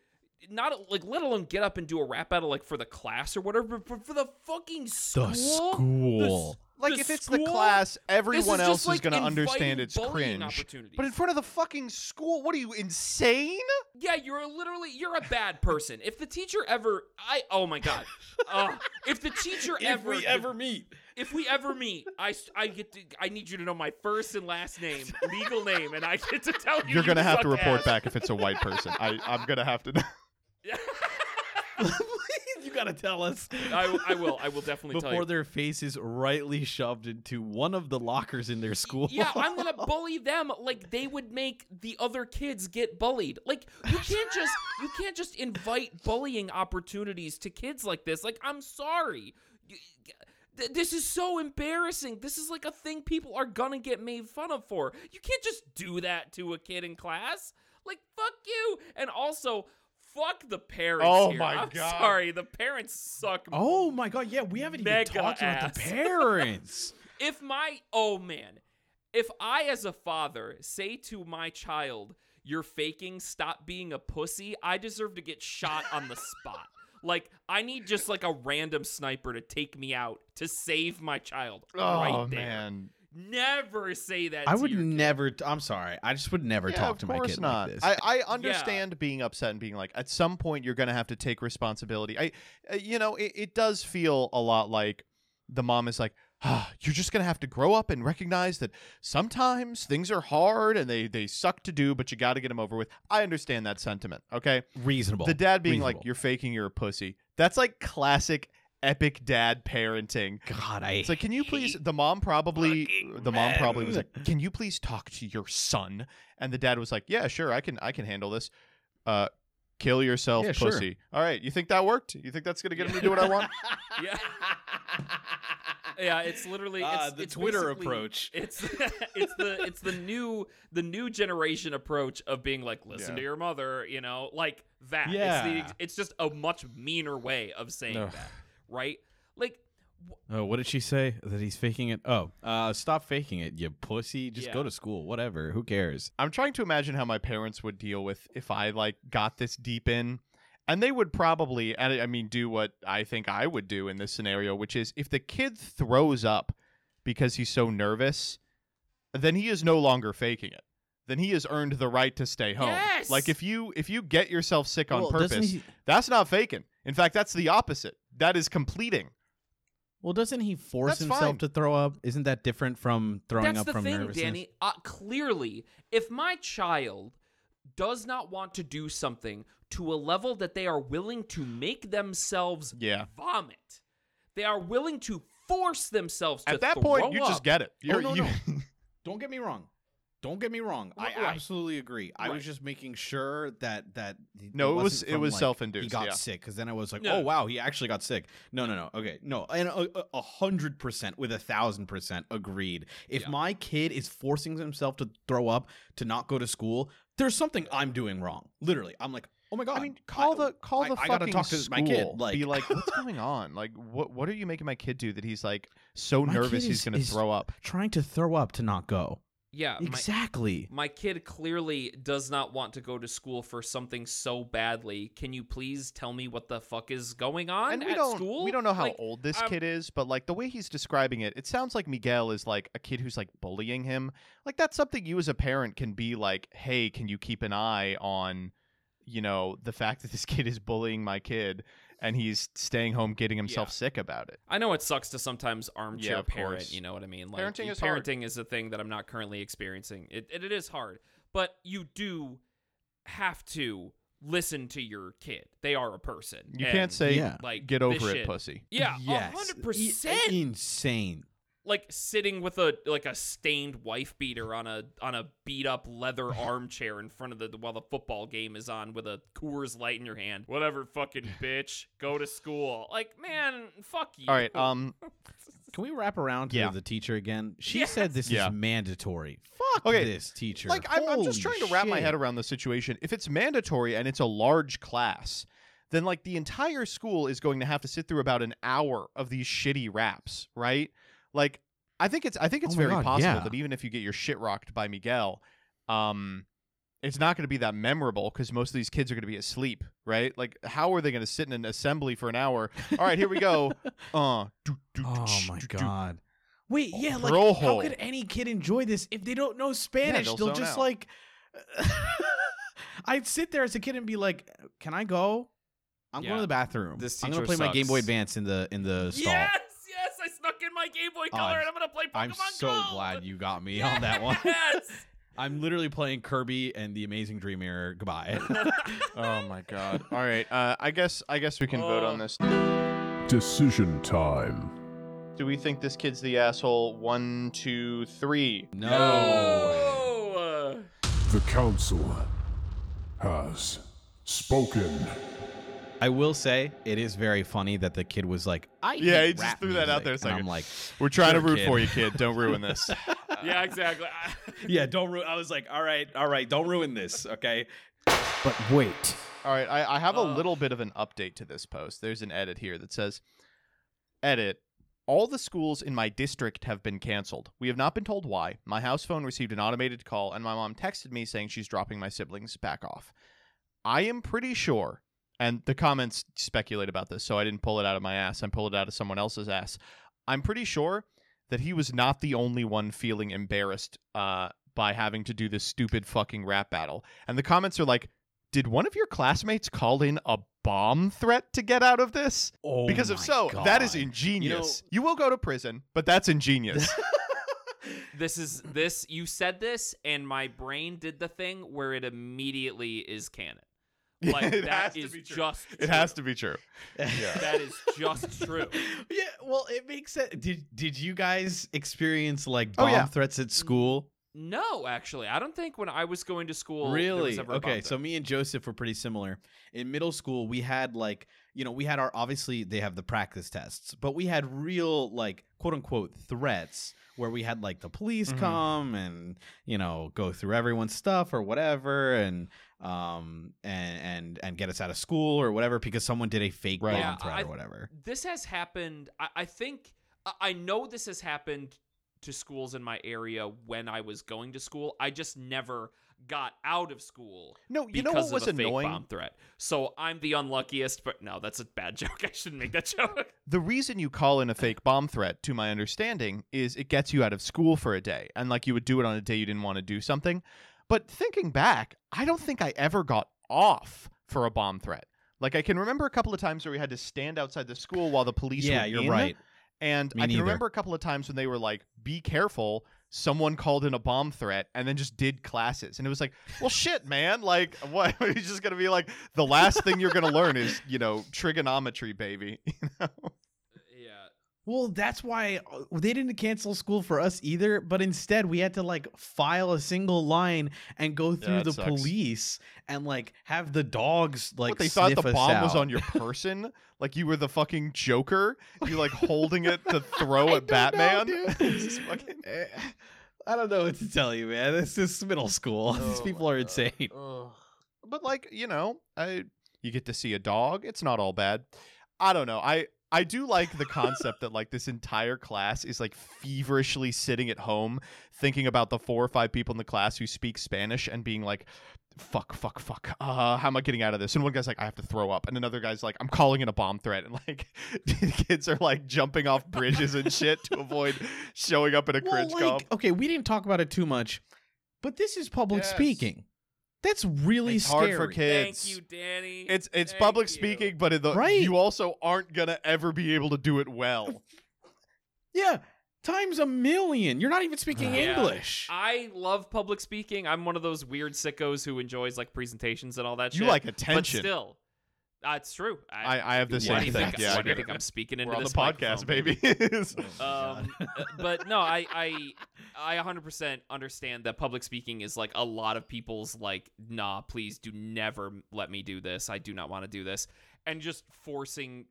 D: not like let alone get up and do a rap battle like for the class or whatever, but for the fucking school.
E: The
D: The
E: school.
D: s-
C: Like
D: the
C: if it's
D: school?
C: the class, everyone
D: is
C: else
D: just,
C: is
D: like,
C: going to understand it's cringe. But in front of the fucking school, what are you insane?
D: Yeah, you're literally you're a bad person. If the teacher ever, I oh my god, uh, if the teacher ever we ever
E: meet.
D: if we ever meet, I I get to I need you to know my first and last name, legal name, and I get to tell you
C: You're
D: going
C: gonna
D: to
C: have to report back if it's a white person. I, I'm gonna have to. <laughs> <laughs>
E: gotta tell us.
D: I, I will. I will definitely tell
E: Before
D: you.
E: their faces rightly shoved into one of the lockers in their school.
D: Yeah, I'm gonna <laughs> bully them like they would make the other kids get bullied. Like you can't just you can't just invite bullying opportunities to kids like this. Like I'm sorry. This is so embarrassing. This is like a thing people are gonna get made fun of for. You can't just do that to a kid in class. Like fuck you. And also fuck the parents.
C: Oh
D: here.
C: my
D: I'm
C: God.
D: sorry. The parents suck.
E: Oh my god, yeah, we haven't even talked about the <laughs> parents.
D: if my oh man if i as a father say to my child you're faking stop being a pussy i deserve to get shot on the spot like i need just like a random sniper to take me out to save my child
C: Oh
D: right there
C: man.
D: Never say that
E: I
D: to
E: would
D: your kid.
E: never. T- I'm sorry. I just would never
C: Yeah,
E: talk to my
C: course
E: kid
C: not.
E: like this.
C: I, <laughs> I understand being upset and being like, at some point you're gonna have to take responsibility. I, uh, you know, it, it does feel a lot like the mom is like, ah, you're just gonna have to grow up and recognize that sometimes things are hard and they they suck to do, but you got to get them over with. I understand that sentiment. Okay,
E: reasonable.
C: the dad being like, you're faking, you're a pussy. That's like classic epic dad parenting.
E: God, I.
C: It's like, can you please? The mom probably, the mom probably was like, "Can you please talk to your son?" And the dad was like, "Yeah, sure, I can, I can handle this." Uh, kill yourself,
E: Yeah, sure.
C: pussy. All right, you think that worked? You think that's gonna get him to do what I want? <laughs>
D: yeah yeah it's literally
E: Ah,
D: it's,
E: the
D: it's
E: Twitter approach. <laughs>
D: it's it's the it's the new the new generation approach of being like listen
C: Yeah.
D: to your mother you know like that it's,
E: Yeah.
D: the, it's just a much meaner way of saying
C: Ugh.
D: that right like
E: Oh, what did she say? That he's faking it? Oh, uh, stop faking it, you pussy. Just
D: Yeah.
E: go to school. Whatever. Who cares?
C: I'm trying to imagine how my parents would deal with if I like got this deep in. And they would probably, and I I mean, do what I think I would do in this scenario, which is if the kid throws up because he's so nervous, then he is no longer faking it. Then he has earned the right to stay home.
D: Yes!
C: Like if you if you get yourself sick on
E: Well, doesn't
C: purpose,
E: he-
C: that's not faking. In fact, that's the opposite. That is completing.
E: Well, doesn't he force
C: That's
E: himself
C: fine.
E: to throw up? Isn't that different from throwing
D: that's
E: up
D: the
E: from
D: thing
E: nervousness?
D: danny uh, clearly if my child does not want to do something to a level that they are willing to make themselves
C: Yeah.
D: vomit they are willing to force themselves to
C: At that point, you
D: up.
C: just get it. You're,
E: no,
C: you,
E: no. <laughs> Don't get me wrong. Don't get me wrong. I
D: Right.
E: absolutely agree. I
D: Right.
E: was just making sure that that
C: No, it was- it was
E: like,
C: self-induced,
E: He got
C: yeah.
E: sick because then I was like,
D: No.
E: oh wow, he actually got sick. No, no, no. Okay, no, and a, hundred percent with a thousand percent agreed. If
D: Yeah.
E: my kid is forcing himself to throw up to not go to school, there's something I'm doing wrong. Literally, I'm like, oh my god.
C: I mean, call the call
E: I-
C: the
E: I
C: fucking
E: gotta talk to
C: school.
E: my kid. Like,
C: Be like, <laughs> what's going on? Like, what what are you making my kid do that he's like so nervous
E: kid
C: he's gonna throw up?
E: trying to throw up to not go.
D: Yeah
E: Exactly.
D: my kid clearly does not want to go to school for something so badly. Can you please tell me what the fuck is going on
C: And we
D: at
C: don't
D: school?
C: we don't know how
D: Like,
C: old this
D: um,
C: kid is, but like the way he's describing it, it sounds like Miguel is like a kid who's like bullying him. Like that's something you as a parent can be like, hey, can you keep an eye on, you know, the fact that this kid is bullying my kid and he's staying home getting himself
D: Yeah.
C: sick about it.
D: I know it sucks to sometimes armchair
C: Yeah,
D: parent.
C: course.
D: You know what I mean? Like
C: Parenting
D: y-
C: is hard.
D: parenting is a thing that I'm not currently experiencing. It, it it is hard, but you do have to listen to your kid. They are a person.
C: You
D: and,
C: can't say
E: Yeah.
D: like
C: get over it,
D: shit-
C: pussy.
D: Yeah, a
E: Yes.
D: hundred
E: I-
D: percent.
E: Insane.
D: Like sitting with a like a stained wife beater on a on a beat up leather <laughs> armchair in front of the while the football game is on with a Coors Light in your hand. Whatever, fucking bitch. Go to school. Like man, fuck you.
C: All right, um <laughs>
E: Can we wrap around to
C: Yeah.
E: the teacher again? She
D: Yes.
E: said this
C: Yeah.
E: is mandatory. Fuck
C: Okay,
E: this teacher.
C: Like I'm, I'm just trying to wrap my head around the situation. If it's mandatory and it's a large class, then like the entire school is going to have to sit through about an hour of these shitty raps, right? Like I think it's I think it's
E: Oh
C: very
E: God,
C: possible
E: yeah.
C: that even if you get your shit rocked by Miguel, um it's not going to be that memorable because most of these kids are going to be asleep, right? Like, how are they going to sit in an assembly for an hour? All right, here we go. <laughs> Uh, do, do,
E: Oh
C: sh-
E: my
C: do,
E: god. Wait, yeah, like how could any kid enjoy this if they don't know Spanish?
C: they'll
E: they'll just
C: out.
E: like <laughs> I'd sit there as a kid and be like, "Can I go? I'm going to the bathroom.
D: This
E: I'm going to play my Game Boy. Advance in the in the stall."
D: Yes, my Game Boy
E: Oh,
D: Color
E: I'm-
D: and I'm gonna play Pokemon
E: I'm so
D: Gold.
E: glad you got me <laughs> on that one.
D: Yes. <laughs>
E: I'm literally playing Kirby and the Amazing Dream Mirror. Goodbye. <laughs>
C: Oh my god. All right. Uh, I guess I guess we can vote on
D: Uh.
C: this.
F: Decision time.
C: Do we think this kid's the asshole? One, two, three.
E: no.
D: No.
F: The council has spoken.
E: I will say it is very funny that the kid was like, "I
C: Yeah,
E: hate
C: he just
E: rap
C: threw that out there a
E: and. I'm like,
C: We're trying to root
E: kid.
C: for you, kid. Don't ruin this. <laughs>
D: yeah, exactly. <laughs>
E: "Yeah, don't." Ru-. I was like, "All right, all right, don't ruin this, okay?"
A: But wait.
C: All right, I, I have a
D: Ugh.
C: little bit of an update to this post. There's an edit here that says, "Edit: All the schools in my district have been canceled. We have not been told why. My house phone received an automated call, and my mom texted me saying she's dropping my siblings back off. I am pretty sure." And the comments speculate about this, so I didn't pull it out of my ass. I pulled it out of someone else's ass. I'm pretty sure that he was not the only one feeling embarrassed uh, by having to do this stupid fucking rap battle. And the comments are like, did one of your classmates call in a bomb threat to get out of this?
E: Oh,
C: because if
E: my
C: so, that is
E: God.
C: ingenious. You, will go to prison, but that's ingenious. <laughs>
D: this is this. You said this, and my brain did the thing where it immediately is canon. Like
C: It
D: that
C: has to be true.
D: just.
C: it has to be true. <laughs>
D: That is just true. <laughs>
E: yeah, well, it makes sense. Did Did you guys experience like
C: Oh,
E: bomb
C: yeah.
E: threats at school?
D: No, actually, I don't think when I was going to school. there was
E: really?
D: ever a bomb
E: Okay, so me and Joseph were pretty similar. In middle school, we had like you know we had our obviously they have the practice tests, but we had real like quote unquote threats where we had like the police
C: Mhm.
E: come and you know go through everyone's stuff or whatever and um and and and get us out of school or whatever because someone did a fake
C: Right.
E: bomb
D: Yeah,
E: threat
D: I-
E: or whatever.
D: this has happened. I, I think I- I know this has happened to schools in my area when I was going to school. I just never got out of school
C: No, you know what was
D: a fake
C: annoying?
D: bomb threat. So I'm the unluckiest. But no, that's a bad <laughs> joke. I shouldn't make that joke. <laughs>
C: The reason you call in a fake bomb threat, to my understanding, is it gets you out of school for a day. And like you would do it on a day you didn't want to do something. But thinking back, I don't think I ever got off for a bomb threat. Like I can remember a couple of times where we had to stand outside the school while the police
E: Yeah,
C: were
E: you're
C: in.
E: right.
C: And
E: Me
C: I can
E: neither.
C: remember a couple of times when they were like, "Be careful." Someone called in a bomb threat and then just did classes, and it was like, "Well, shit, man! Like, <laughs> what? <laughs> You just gonna be like the last thing you're gonna learn is, you know, trigonometry, baby? <laughs> You know?
D: Yeah.
E: Well, that's why uh, they didn't cancel school for us either, but instead we had to like file a single line and go through
C: that
E: the
C: sucks.
E: police and like have the dogs like
C: what, they thought the bomb was on your <laughs> person, like you were the fucking Joker. You like <laughs> holding it to throw at
E: know,
C: Batman. <laughs> just fucking-
E: Eh, I don't know what to tell you, man. This is middle school. These
C: Oh
E: people are insane.
C: Ugh. But like you know, I you get to see a dog. It's not all bad. I don't know. I I do like the concept that like this entire class is like feverishly sitting at home thinking about the four or five people in the class who speak Spanish and being like. Fuck, fuck, fuck. Uh, how am I getting out of this? And one guy's like, I have to throw up. And another guy's like, I'm calling in a bomb threat. And like, <laughs> kids are like jumping off bridges and shit to avoid showing up in a
E: Well,
C: cringe
E: like,
C: comp.
E: okay, we didn't talk about it too much, but this is public
C: Yes.
E: speaking. That's really
C: It's
E: scary.
C: hard for kids.
D: Thank you, Danny.
C: It's it's
D: Thank
C: public
D: you.
C: speaking, but in the,
E: Right.
C: you also aren't gonna ever be able to do it well.
E: Yeah, times a million. You're not even speaking
D: Yeah.
E: English.
D: I love public speaking. I'm one of those weird sickos who enjoys like presentations and all that shit.
C: You
D: shit.
C: like
D: but
C: attention.
D: Still, that's true.
C: I, I have the same thing.
D: think,
C: Yeah,
D: why
C: I
D: do you think. I'm <laughs> speaking into
C: We're on the
D: this
C: podcast,
D: microphone,
C: baby. <laughs> <laughs>
D: Um, uh, but no, I, I, I 100% understand that public speaking is like a lot of people's like, nah, please do never let me do this. I do not want to do this, and just forcing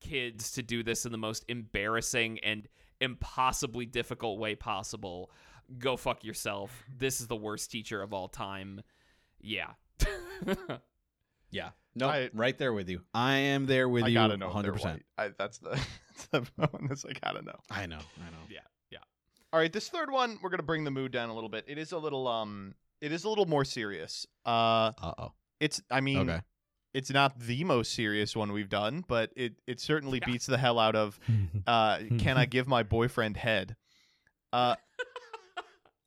D: kids to do this in the most embarrassing and impossibly difficult way possible. Go fuck yourself. This is the worst teacher of all time. Yeah.
E: Yeah. No,
C: I-
E: right there with you. I am there with
C: I
E: you.
C: I gotta know. if they're
E: 100%.
C: white. I, that's the <laughs> that's the bonus. I gotta know.
E: I know. I know.
D: Yeah. Yeah.
C: All right, this third one, we're gonna bring the mood down a little bit. It is a little um, it is a little more serious. Uh,
E: Uh oh.
C: it's I mean,
E: Okay.
C: it's not the most serious one we've done, but it it certainly
D: Yeah.
C: beats the hell out of <laughs> uh, can I give my boyfriend head? Uh,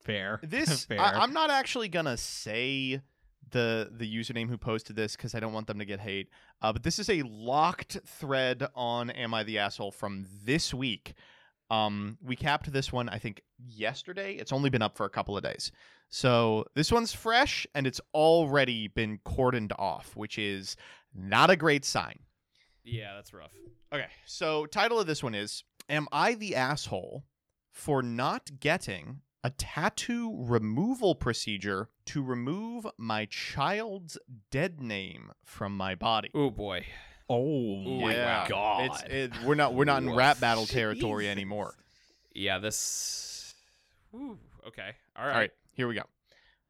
E: Fair.
C: this <laughs>
E: Fair.
C: I, I'm not actually gonna say the the username who posted this because I don't want them to get hate. Uh, but this is a locked thread on Am I the Asshole from this week. Um, we capped this one I think yesterday. It's only been up for a couple of days, so this one's fresh and it's already been cordoned off, which is not a great sign.
D: Yeah, that's rough.
C: Okay, so title of this one is Am I the asshole for not getting a tattoo removal procedure to remove my child's dead name from my body?
D: Oh boy.
E: oh my
C: Yeah,
E: god.
C: It's it, we're not we're not in
D: Woof.
C: rap battle <laughs> territory
D: Jesus.
C: anymore.
D: Yeah, this. Whew, okay. All right.
C: All right, here we go.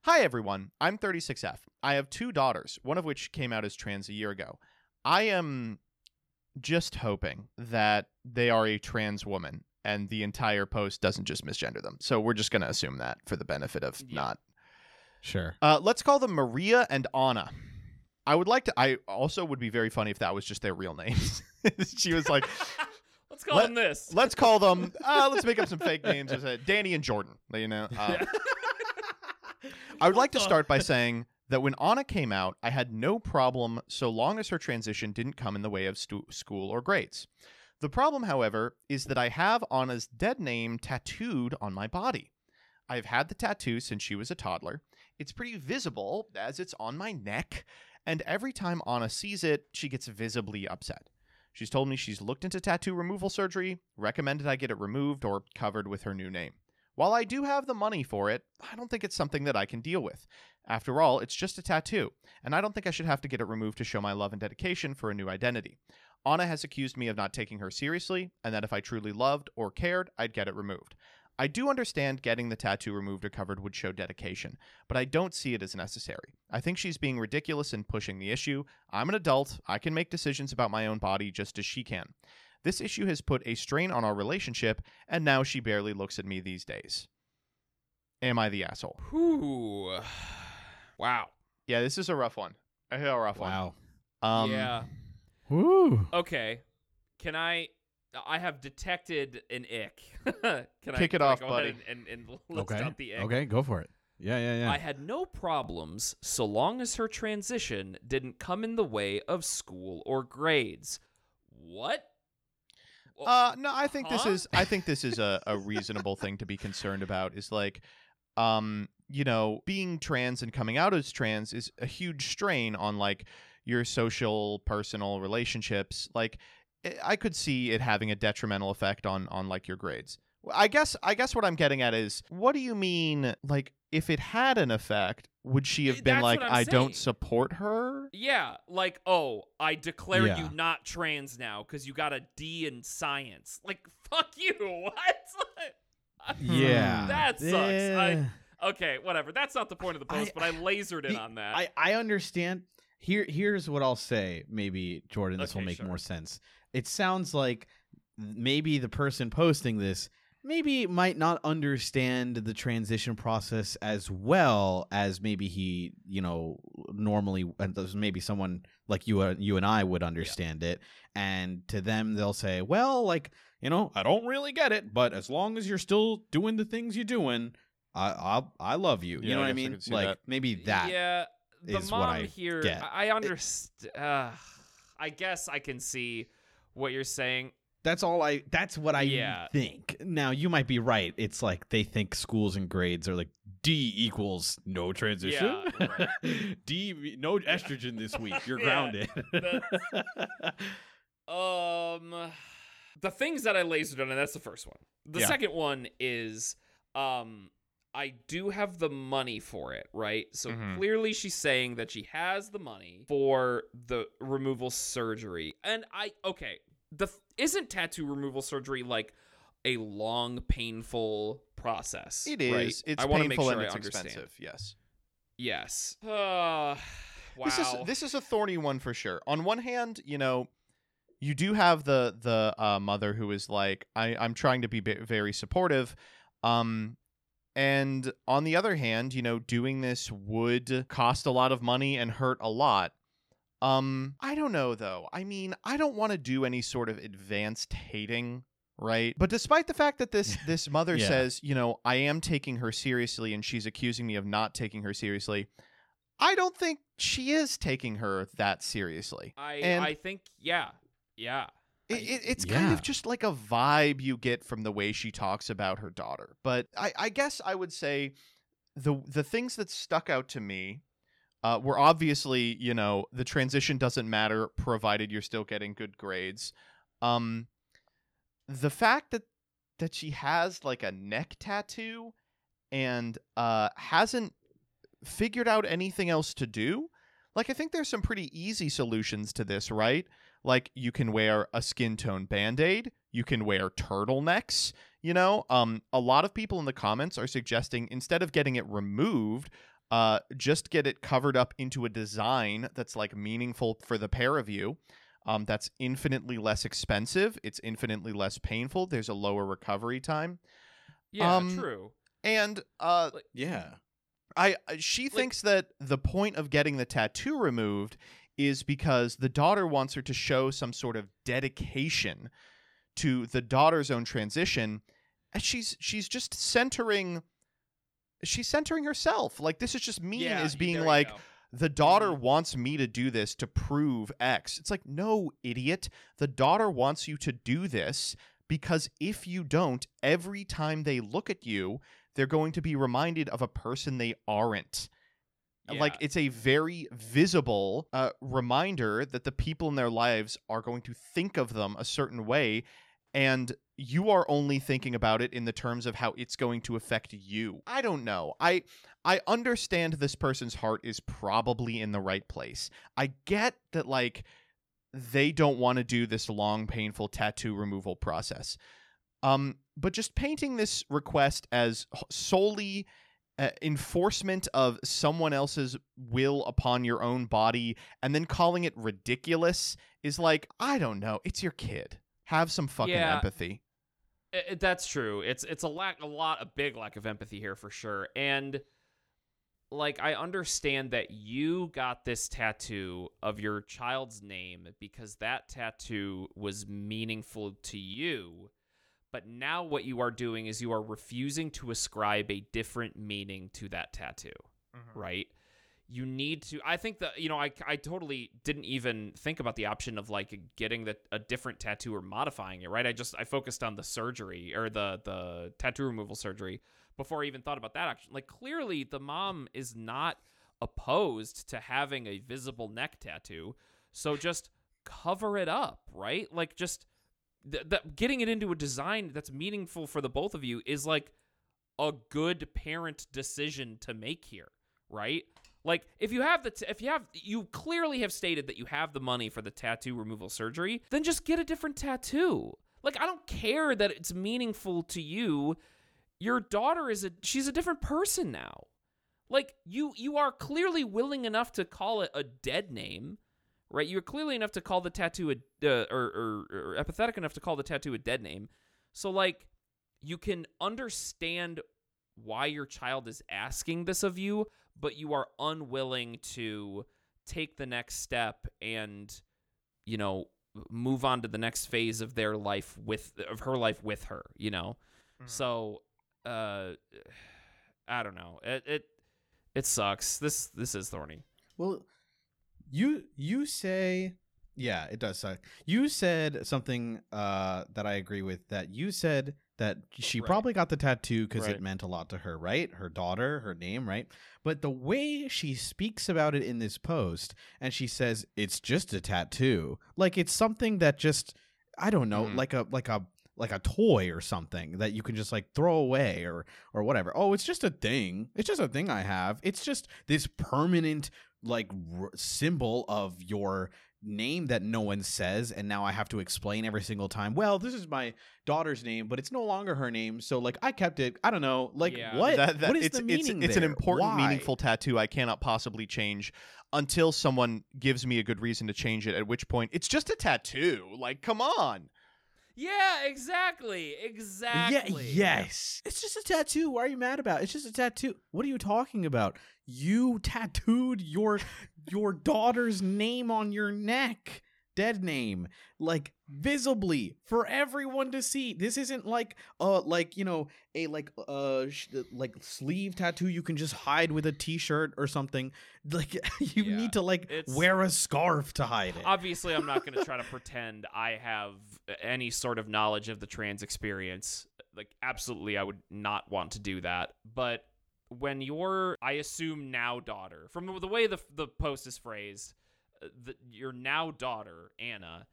C: Hi everyone. I'm 36F. I have two daughters, one of which came out as trans a year ago. I am just hoping that they are a trans woman and the entire post doesn't just misgender them. So we're just going to assume that for the benefit of
D: Yeah.
C: not.
E: sure.
C: Uh, let's call them Maria and Anna. I would like to. I also would be very funny if that was just their real names. <laughs> she was like, <laughs>
D: Let's call
C: Let-
D: him this.
C: let's call them. <laughs> Uh, let's make up some fake names. As a Danny and Jordan. You know. Uh, I would like to start by saying that when Anna came out, I had no problem so long as her transition didn't come in the way of stu- school or grades. The problem, however, is that I have Anna's dead name tattooed on my body. I've had the tattoo since she was a toddler. It's pretty visible as it's on my neck, and every time Anna sees it, she gets visibly upset. She's told me she's looked into tattoo removal surgery, recommended I get it removed or covered with her new name. While I do have the money for it, I don't think it's something that I can deal with. After all, it's just a tattoo, and I don't think I should have to get it removed to show my love and dedication for a new identity. Anna has accused me of not taking her seriously, and that if I truly loved or cared, I'd get it removed. I do understand getting the tattoo removed or covered would show dedication, but I don't see it as necessary. I think she's being ridiculous in pushing the issue. I'm an adult, I can make decisions about my own body just as she can. This issue has put a strain on our relationship, and now she barely looks at me these days. Am I the asshole?
D: Whew. <sighs> Wow.
C: Yeah, this is a rough one. A real rough
E: Wow.
C: one. Um,
D: yeah.
E: Woo.
D: Okay. Can I? I have detected an ick. <laughs> can I
C: Kick it
D: can I
C: off,
D: go
C: buddy.
D: ahead and, and, and list
E: Okay.
D: out the ick?
E: Okay, go for it. Yeah, yeah, yeah.
D: I had no problems so long as her transition didn't come in the way of school or grades. What?
C: Uh, no, I think this is I think this is a, a reasonable thing to be concerned about. Is like, um, you know, being trans and coming out as trans is a huge strain on like your social, personal relationships. Like, I- I could see it having a detrimental effect on on like your grades. I guess I guess what I'm getting at is, what do you mean? Like, if it had an effect, would she have
D: Eh,
C: been
D: that's
C: like,
D: I'm
C: I don't support her?
D: Yeah, like, oh, I declare
E: Yeah.
D: you not trans now because you got a D in science. Like, <laughs> fuck you. What? <laughs>
E: yeah.
D: That sucks. I- okay, whatever. That's not the point of the post,
E: I-
D: but I lasered in on that.
E: I, I understand. Here here's what I'll say. Maybe Jordan, this will make
D: sure.
E: more sense. It sounds like maybe the person posting this maybe might not understand the transition process as well as maybe he you know normally and there's maybe someone like you uh, you and I would understand it and to them they'll say well like you know I don't really get it but as long as you're still doing the things you're doing I I, I love you
C: Yeah,
E: you know
C: I
E: what I mean like
C: that.
E: maybe that
D: yeah, the mom
E: I
D: here.
E: get.
D: I understand. Uh, I guess I can see what you're saying.
E: That's all I. That's what I
D: Yeah.
E: think. Now you might be right. It's like they think schools and grades are like D equals no transition. Yeah. <laughs> D no estrogen this week. <laughs> You're grounded.
D: Um, the things that I lasered on, and that's the first one. The
C: Yeah.
D: second one is, um, I do have the money for it, right? So
C: Mhm.
D: clearly she's saying that she has the money for the removal surgery, and I okay. The isn't tattoo removal surgery like a long, painful process?
C: It
D: right?
C: It's
D: I wanna
C: painful
D: make sure
C: and
D: I understand.
C: expensive. Yes.
D: Yes. Uh, <sighs> wow.
C: This is this is a thorny one for sure. On one hand, you know, you do have the the uh, mother who is like, I I'm trying to be ba- very supportive, um, and on the other hand, you know, doing this would cost a lot of money and hurt a lot. Um, I don't know though. I mean, I don't want to do any sort of advanced hating, right? But despite the fact that this <laughs> this mother
E: Yeah.
C: says, you know, I am taking her seriously and she's accusing me of not taking her seriously, I don't think she is taking her that seriously.
D: I
C: and-
D: I think yeah, yeah.
C: It, it, it's kind of just like a vibe you get from the way she talks about her daughter. But I, I guess I would say the the things that stuck out to me uh, were obviously, you know, the transition doesn't matter provided you're still getting good grades. Um, the fact that that she has like a neck tattoo and uh, hasn't figured out anything else to do. Like I think there's some pretty easy solutions to this, right? Like you can wear a skin tone band-aid you can wear turtlenecks you know um a lot of people in the comments are suggesting instead of getting it removed uh just get it covered up into a design that's like meaningful for the pair of you um that's infinitely less expensive it's infinitely less painful there's a lower recovery time
D: Yeah,
C: Um,
D: true.
C: and uh
E: Yeah.
C: I I- she thinks that the point of getting the tattoo removed is because the daughter wants her to show some sort of dedication to the daughter's own transition and she's she's just centering she's centering herself like this is just mean
D: yeah,
C: as being like the daughter
D: Mhm.
C: wants me to do this to prove X. It's like, no, idiot. The daughter wants you to do this because if you don't, every time they look at you, they're going to be reminded of a person they aren't. Like, it's a very visible uh, reminder that the people in their lives are going to think of them a certain way. And you are only thinking about it in the terms of how it's going to affect you. I don't know. I I understand this person's heart is probably in the right place. I get that like they don't want to do this long painful tattoo removal process. Um but just painting this request as solely uh, enforcement of someone else's will upon your own body and then calling it ridiculous is like I don't know, it's your kid. Have some fucking
D: Yeah.
C: empathy.
D: I- I- that's true. It's it's a lack a lot a big lack of empathy here for sure. And like I understand that you got this tattoo of your child's name because that tattoo was meaningful to you. But now what you are doing is you are refusing to ascribe a different meaning to that tattoo, mm-hmm. right? You need to I think that you know I I totally didn't even think about the option of like getting the a different tattoo or modifying it, right? I just I focused on the surgery or the the tattoo removal surgery before I even thought about that action. Like clearly the mom is not opposed to having a visible neck tattoo. So just cover it up, right? Like just th- th- getting it into a design that's meaningful for the both of you is like a good parent decision to make here, right? Like if you have the t- if you have you clearly have stated that you have the money for the tattoo removal surgery, then just get a different tattoo. Like I don't care that it's meaningful to you. Your daughter is a she's a different person now. Like you you are clearly willing enough to call it a dead name, right? You're clearly enough to call the tattoo a uh, or, or or empathetic enough to call the tattoo a dead name. So like you can understand why your child is asking this of you, but you are unwilling to take the next step and you know move on to the next phase of their life with of her life with her, you know. So uh I don't know. It it it sucks. This this is thorny.
E: Well, you you say yeah, it does suck. You said something uh that I agree with that you said that she
D: Right.
E: probably got the tattoo cuz
C: Right.
E: it meant a lot to her, right? Her daughter, her name, right? But the way she speaks about it in this post and she says it's just a tattoo, like it's something that just I don't know,
C: Mhm.
E: like a like a like a toy or something that you can just like throw away or or whatever. Oh, it's just a thing. It's just a thing I have. It's just this permanent like r- symbol of your name that no one says and now I have to explain every single time. Well, this is my daughter's name, but it's no longer her name, so like I kept it. I don't know. Like
D: Yeah.
E: what?
C: That- that-
E: what is
C: it's,
E: the meaning
C: it's, it's an important,
E: Why?
C: meaningful tattoo I cannot possibly change until someone gives me a good reason to change it. At which point, it's just a tattoo. Like, come on.
D: Yeah, exactly. Exactly.
E: Yeah, yes. It's just a tattoo. Why are you mad about? it? It's just a tattoo. What are you talking about? You tattooed your your daughter's name on your neck. Dead name. Like visibly for everyone to see. This isn't like uh like, you know, a like uh sh- like sleeve tattoo you can just hide with a t-shirt or something. Like <laughs> you
D: Yeah,
E: need to like wear a scarf to hide it.
D: Obviously, I'm not going to try to <laughs> pretend I have any sort of knowledge of the trans experience. Like, absolutely, I would not want to do that. But when your, I assume now daughter, from the way the the post is phrased, uh, the, your now daughter Anna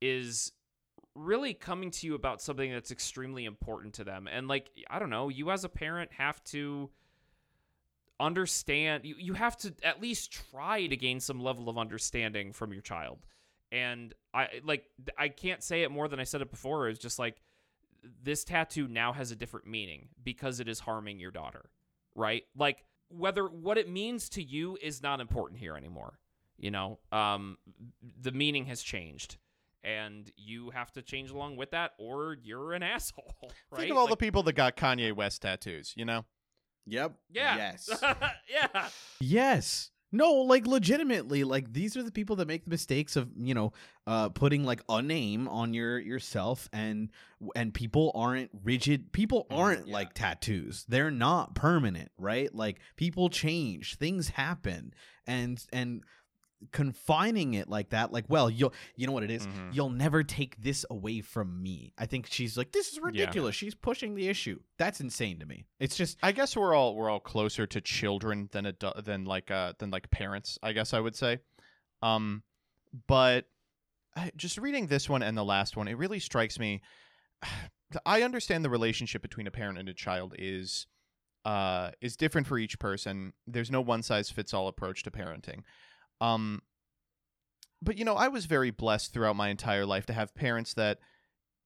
D: is really coming to you about something that's extremely important to them, and like I don't know, you as a parent have to understand you, you have to at least try to gain some level of understanding from your child. And i like i can't say it more than i said it before it's just like this tattoo now has a different meaning because it is harming your daughter right? Like whether what it means to you is not important here anymore you know um the meaning has changed and you have to change along with that or you're an <laughs> asshole right
C: Think of all
D: Like,
C: the people that got Kanye West tattoos, you know?
E: Yep.
D: yeah
E: Yes. <laughs>
D: yeah
E: Yes. No, like legitimately, like these are the people that make the mistakes of, you know, uh putting like a name on your yourself and and people aren't rigid. People aren't
D: yeah.
E: like tattoos. They're not permanent, right? Like people change, things happen. And and confining it like that like well you'll you know what it is?
C: Mhm.
E: you'll never take this away from me i think she's like this is ridiculous she's pushing the issue that's insane to me it's just
C: I guess we're all we're all closer to children than adu- than like uh than like parents. I guess I would say, um, but I, just reading this one and the last one, it really strikes me. <sighs> I understand the relationship between a parent and a child is uh is different for each person. There's no one size fits all approach to parenting. Um, but you know, I was very blessed throughout my entire life to have parents that,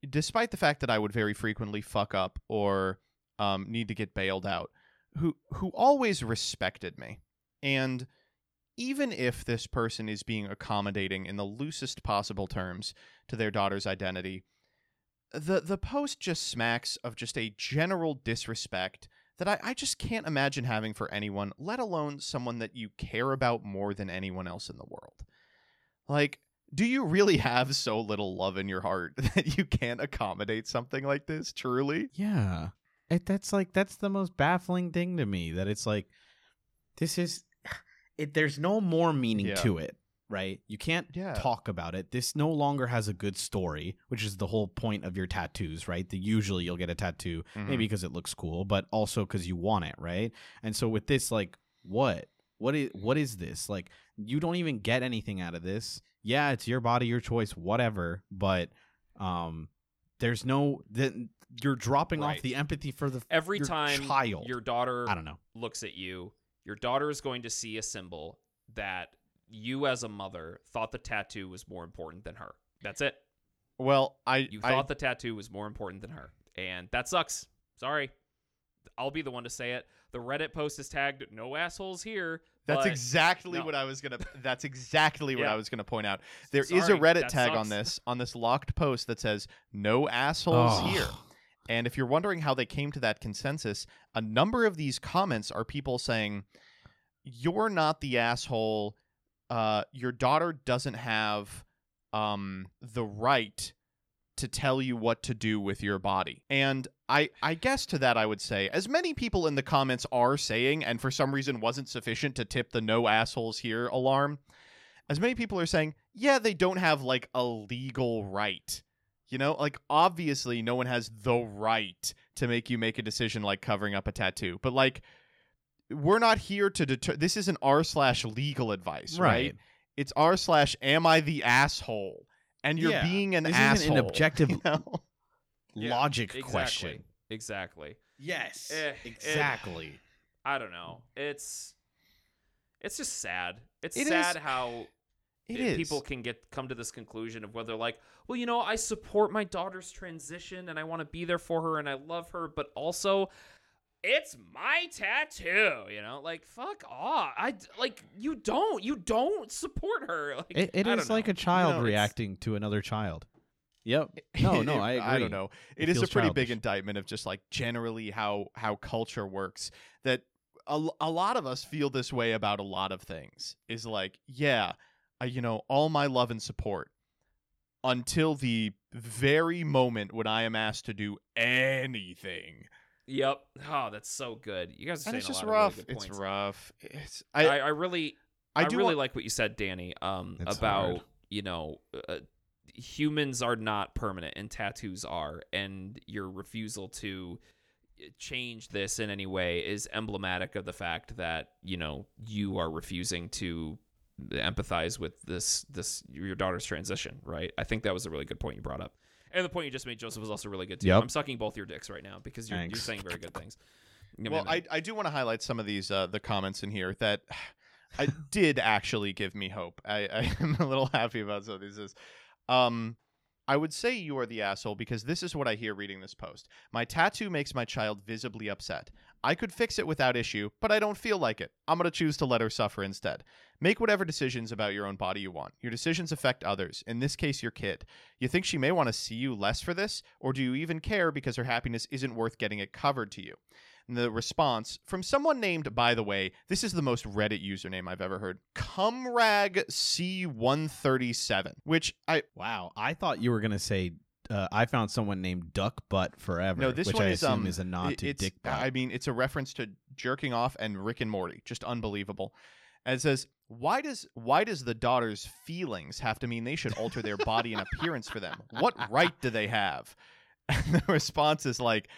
C: despite the fact that I would very frequently fuck up or um, need to get bailed out, who who always respected me, and even if this person is being accommodating in the loosest possible terms to their daughter's identity, the the post just smacks of just a general disrespect that I, I just can't imagine having for anyone, let alone someone that you care about more than anyone else in the world. Like, do you really have so little love in your heart <laughs> that you can't accommodate something like this? Truly?
E: Yeah. It, that's like that's the most baffling thing to me that it's like this is <sighs> it there's no more meaning
C: Yeah.
E: to it, right? You can't
C: Yeah.
E: talk about it. This no longer has a good story, which is the whole point of your tattoos, right? The usually you'll get a tattoo
C: Mhm.
E: maybe because it looks cool, but also cuz you want it, right? And so with this like what? What is what is this? Like you don't even get anything out of this. Yeah, it's your body, your choice, whatever, but um there's no then you're dropping
D: Right.
E: off the empathy for the
D: every
E: your
D: time
E: child.
D: your daughter
E: I don't know.
D: looks at you, your daughter is going to see a symbol that you as a mother thought the tattoo was more important than her. That's it.
C: Well, I
D: You
C: I-
D: thought the tattoo was more important than her. And that sucks. Sorry. I'll be the one to say it. The Reddit post is tagged no assholes here.
C: That's
D: but
C: exactly
D: no.
C: what I was gonna. <laughs> That's exactly what I was gonna point out. There is
D: Sorry,
C: a Reddit
D: that
C: tag on this on this locked post that says "No assholes
E: Oh.
C: here." And if you're wondering how they came to that consensus, a number of these comments are people saying, "You're not the asshole. Uh, your daughter doesn't have um, the right to tell you what to do with your body." And I, I guess to that I would say, as many people in the comments are saying, and for some reason wasn't sufficient to tip the "no assholes here" alarm. As many people are saying, yeah, they don't have like a legal right. You know, like obviously no one has the right to make you make a decision like covering up a tattoo. But like we're not here to deter this isn't r slash legal advice, right?
E: Right.
C: It's r slash am I the asshole? And you're
E: Yeah.
C: being an
E: This
C: asshole.
E: isn't an objective <laughs>
C: you know?
D: Yeah,
E: logic
D: exactly.
E: question.
D: Exactly.
E: Yes.
D: Eh,
E: exactly.
D: I don't know. It's it's just sad. It's
C: It
D: sad
C: is-
D: how
C: It
D: i- people can get come to this conclusion of whether like, well, you know, I support my daughter's transition and I want to be there for her and I love her, but also it's my tattoo, you know? Like fuck off. i like you don't you don't support her. <laughs> Like
E: It, it
D: I
E: is
D: don't
E: like
D: know.
E: a child
C: know, it's-
E: reacting to another child. Yep. No, no, <laughs> I agree.
C: I don't know.
E: It
C: It is a
E: feels
C: pretty big indictment of just like generally how how culture works. That a, a lot of us feel this way about a lot of things. Is like, yeah, I, you know, all my love and support until the very moment when I am asked to do anything.
D: Yep. Oh, that's so good. You guys are
C: And
D: saying
C: it's just
D: a lot of
C: rough.
D: really
C: it's rough. It's
D: I,
C: I
D: I really
C: I,
D: I,
C: do
D: really
C: want,
D: like what you said, Danny, um,
E: It's
D: about
E: hard.
D: you know uh, humans are not permanent and tattoos are, and your refusal to uh, change this in any way is emblematic of the fact that you know you are refusing to empathize with this this your daughter's transition. Right? I think that was a really good point you brought up, and the point you just made, Joseph, was also really good too.
E: Yep.
D: I'm sucking both your dicks right now because you're, you're saying very good things. <laughs> Yeah,
C: Well,
D: man,
C: I, I do want to highlight some of these uh, the comments in here that <sighs> I did actually give me hope. I, I am a little happy about some of these. Is, um, I would say you are the asshole because this is what I hear reading this post. My tattoo makes my child visibly upset. I could fix it without issue, but I don't feel like it. I'm going to choose to let her suffer instead. Make whatever decisions about your own body you want. Your decisions affect others, in this case, your kid. You think she may want to see you less for this, or do you even care because her happiness isn't worth getting it covered to you? The response from someone named, by the way, this is the most Reddit username I've ever heard, Cumrag C137, which I
E: Wow, I thought you were gonna say uh, I found someone named Duck Butt Forever.
C: no, this
E: which
C: one
E: I
C: is
E: assume
C: um
E: is a nod to Dick Butt.
C: I mean, it's a reference to jerking off and Rick and Morty, just unbelievable. And it says, why does why does the daughter's feelings have to mean they should alter their body and appearance for them? What right do they have? <laughs> And the response is like,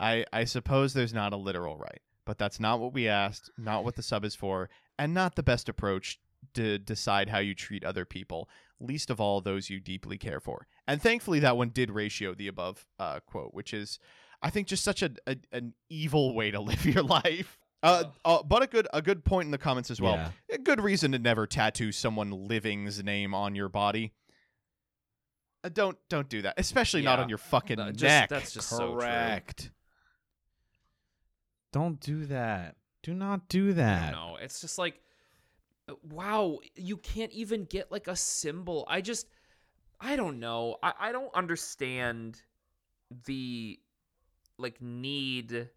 C: I I suppose there's not a literal right, but that's not what we asked, not what the sub is for, and not the best approach to decide how you treat other people, least of all those you deeply care for. And thankfully, that one did ratio the above uh, quote, which is, I think, just such a, a an evil way to <laughs> live your life. Uh, uh, but a good a good point in the comments as well.
E: Yeah.
C: A good reason to never tattoo someone living's name on your body. Uh, don't don't do that, especially not on your fucking
D: Uh, just-
C: neck.
D: that's just so.
E: Correct. Don't do that. Do not do that.
D: No, it's just like, wow, you can't even get like a symbol. I just, I don't know. I, I don't understand the like need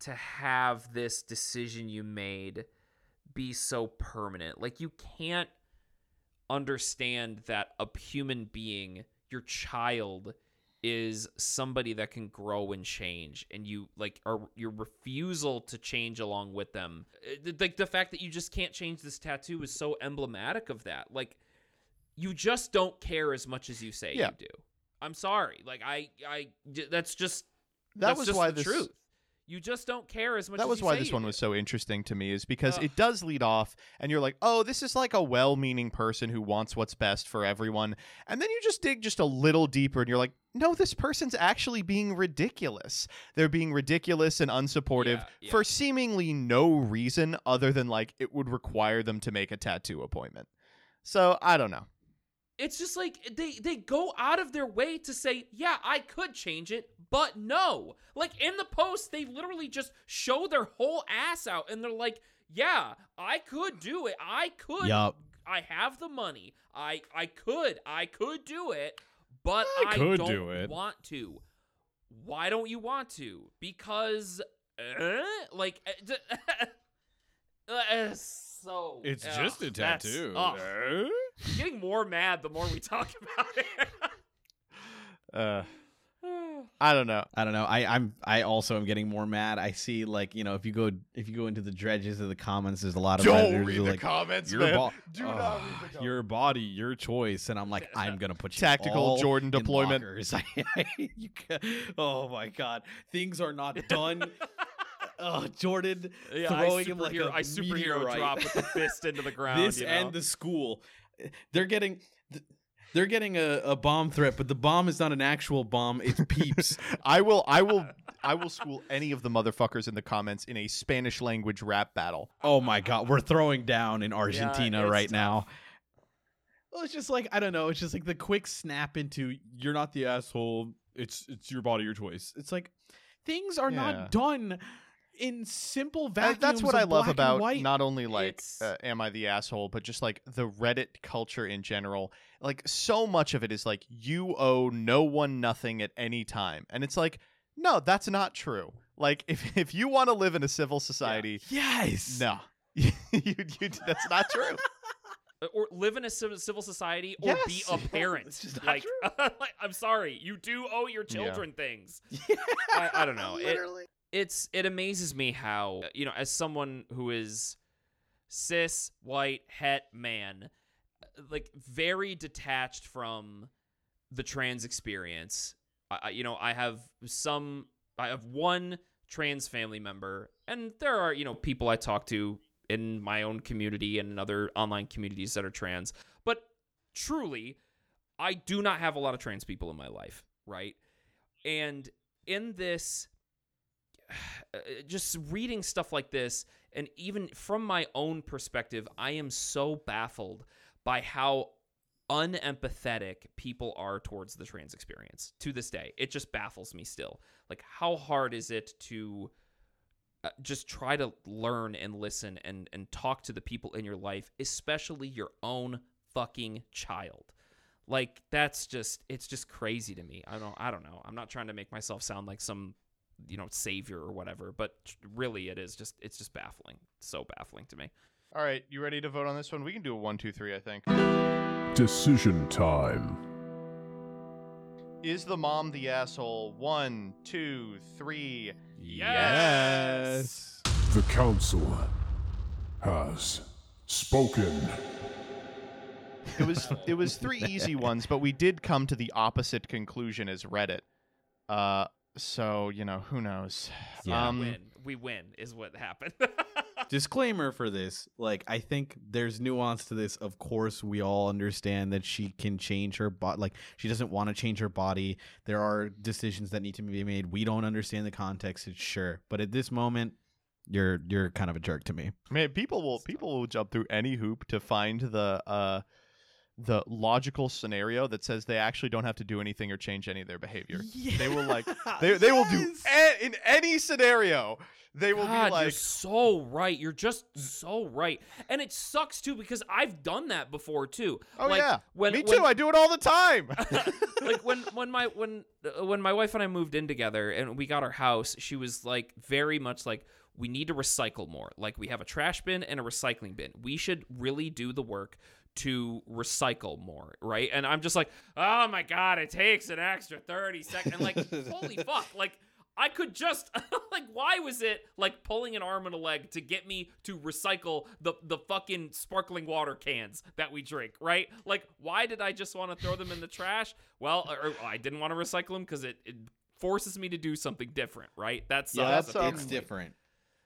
D: to have this decision you made be so permanent. Like you can't understand that a human being, your child, is somebody that can grow and change and you like are your refusal to change along with them Uh, like the fact that you just can't change this tattoo is so emblematic of that. Like you just don't care as much as you say
C: Yeah.
D: you do. I'm sorry. Like i i that's just
C: that
D: that's
C: was
D: just
C: why
D: the
C: this
D: truth you just don't care as much
C: that
D: as
C: was why this one
D: do.
C: was so interesting to me is because
D: Ugh.
C: it does lead off and you're like oh this is like a well-meaning person who wants what's best for everyone and then you just dig just a little deeper and you're like no this person's actually being ridiculous they're being ridiculous and unsupportive
D: Yeah, yeah.
C: for seemingly no reason other than like it would require them to make a tattoo appointment so i don't know
D: it's just like they they go out of their way to say yeah i could change it but no. Like in the post they literally just show their whole ass out and they're like yeah i could do it. I could
E: Yup.
D: i have the money. I i could i could do it but
E: I
D: i,
E: could
D: don't
E: do it.
D: want to. Why don't you want to? Because uh, like uh, <laughs> uh, so
E: It's
D: ugh,
E: just a tattoo.
D: Ugh. I'm getting more mad the more we talk <laughs> about
C: uh
D: it. <sighs>
C: i don't know
E: I don't know. I, I'm I also am getting more mad. I see like you know if you go if you go into the dredges of the comments, there's a lot of
C: don't read the
E: like
C: comments
E: your
C: man.
E: bo-
C: do not
E: Ugh,
C: read the
E: your body, your choice, and I'm like <laughs> I'm gonna put you
C: Tactical
E: all
C: Jordan
E: in
C: deployment.
E: lockers. <laughs> you ca- oh my god, things are not done. oh, Jordan
D: Yeah,
E: throwing
D: I
E: him like
D: superhero,
E: a
D: I superhero
E: meteorite.
D: drop with the fist into the ground.
E: this
D: you know?
E: and the school, they're getting. They're getting a, a bomb threat, but the bomb is not an actual bomb. It's <laughs> peeps.
C: I will I will I will school any of the motherfuckers in the comments in a Spanish language rap battle.
E: oh my god, we're throwing down in Argentina
D: it's
E: right
D: tough.
E: now. Well, it's just like I don't know. It's just like the quick snap into you're not the asshole. It's it's your body, your choice. It's like things are
C: Yeah.
E: not done in simple vacuums.
C: that's what
E: of
C: I love about
E: white.
C: not only like uh, am I the asshole, but just like the Reddit culture in general. Like so much of it is like you owe no one nothing at any time, and it's like no, that's not true. Like if <laughs> if you want to live in a civil society,
E: yes.
C: no, <laughs> you, you, that's not true. <laughs>
D: or live in a civil society or be a parent.
E: It's
D: like, like, I'm sorry, you do owe your
C: Yeah.
D: children things.
E: Yeah.
D: I- I don't know. It-
E: Literally.
D: It's it amazes me how you know, as someone who is cis white het man, like very detached from the trans experience. I, you know, I have some. I have one trans family member, and there are you know people I talk to in my own community and in other online communities that are trans. But truly, I do not have a lot of trans people in my life, right? And in this, uh, <sighs> just reading stuff like this, and even from my own perspective, I am so baffled by how unempathetic people are towards the trans experience to this day. It just baffles me still. Like, how hard is it to uh, just try to learn and listen and and talk to the people in your life, especially your own fucking child? Like, that's just it's just crazy to me. I don't I don't know. I'm not trying to make myself sound like some you know savior or whatever, but really it is just it's just baffling. So baffling to me.
C: All right, you ready to vote on this one? We can do a one, two, three. I think.
F: Decision time.
C: Is the mom the asshole? One, two, three.
E: Yes.
F: The council has spoken.
C: It was it was three easy ones, but we did come to the opposite conclusion as Reddit. Uh, so you know who knows.
E: Yeah.
C: Um,
D: win. We win is what happened. <laughs>
E: Disclaimer for this: like, I think there's nuance to this. Of course, we all understand that she can change her body. Like, she doesn't want to change her body. There are decisions that need to be made. We don't understand the context. It's sure, but at this moment, you're you're kind of a jerk to me.
C: Man, people will people will jump through any hoop to find the uh the logical scenario that says they actually don't have to do anything or change any of their behavior. They will like <laughs> they they will do a- in any scenario. They will
D: God,
C: be like
D: you're so right. You're just so right, and it sucks too because I've done that before too.
C: Oh
D: like,
C: yeah.
D: when,
C: Me
D: when-
C: too. I do it all the time. <laughs>
D: like when when my when uh, when my wife and I moved in together and we got our house, she was like very much like we need to recycle more. Like we have a trash bin and a recycling bin. We should really do the work to recycle more, right? And I'm just like, "Oh my god, it takes an extra 30 seconds." And like, <laughs> holy fuck, like I could just <laughs> like why was it like pulling an arm and a leg to get me to recycle the the fucking sparkling water cans that we drink, right? Like why did I just want to throw them in the trash? Well, or, or I didn't want to recycle them cuz it, it forces me to do something different, right? That's
C: Yeah, that's, um,
E: it's different.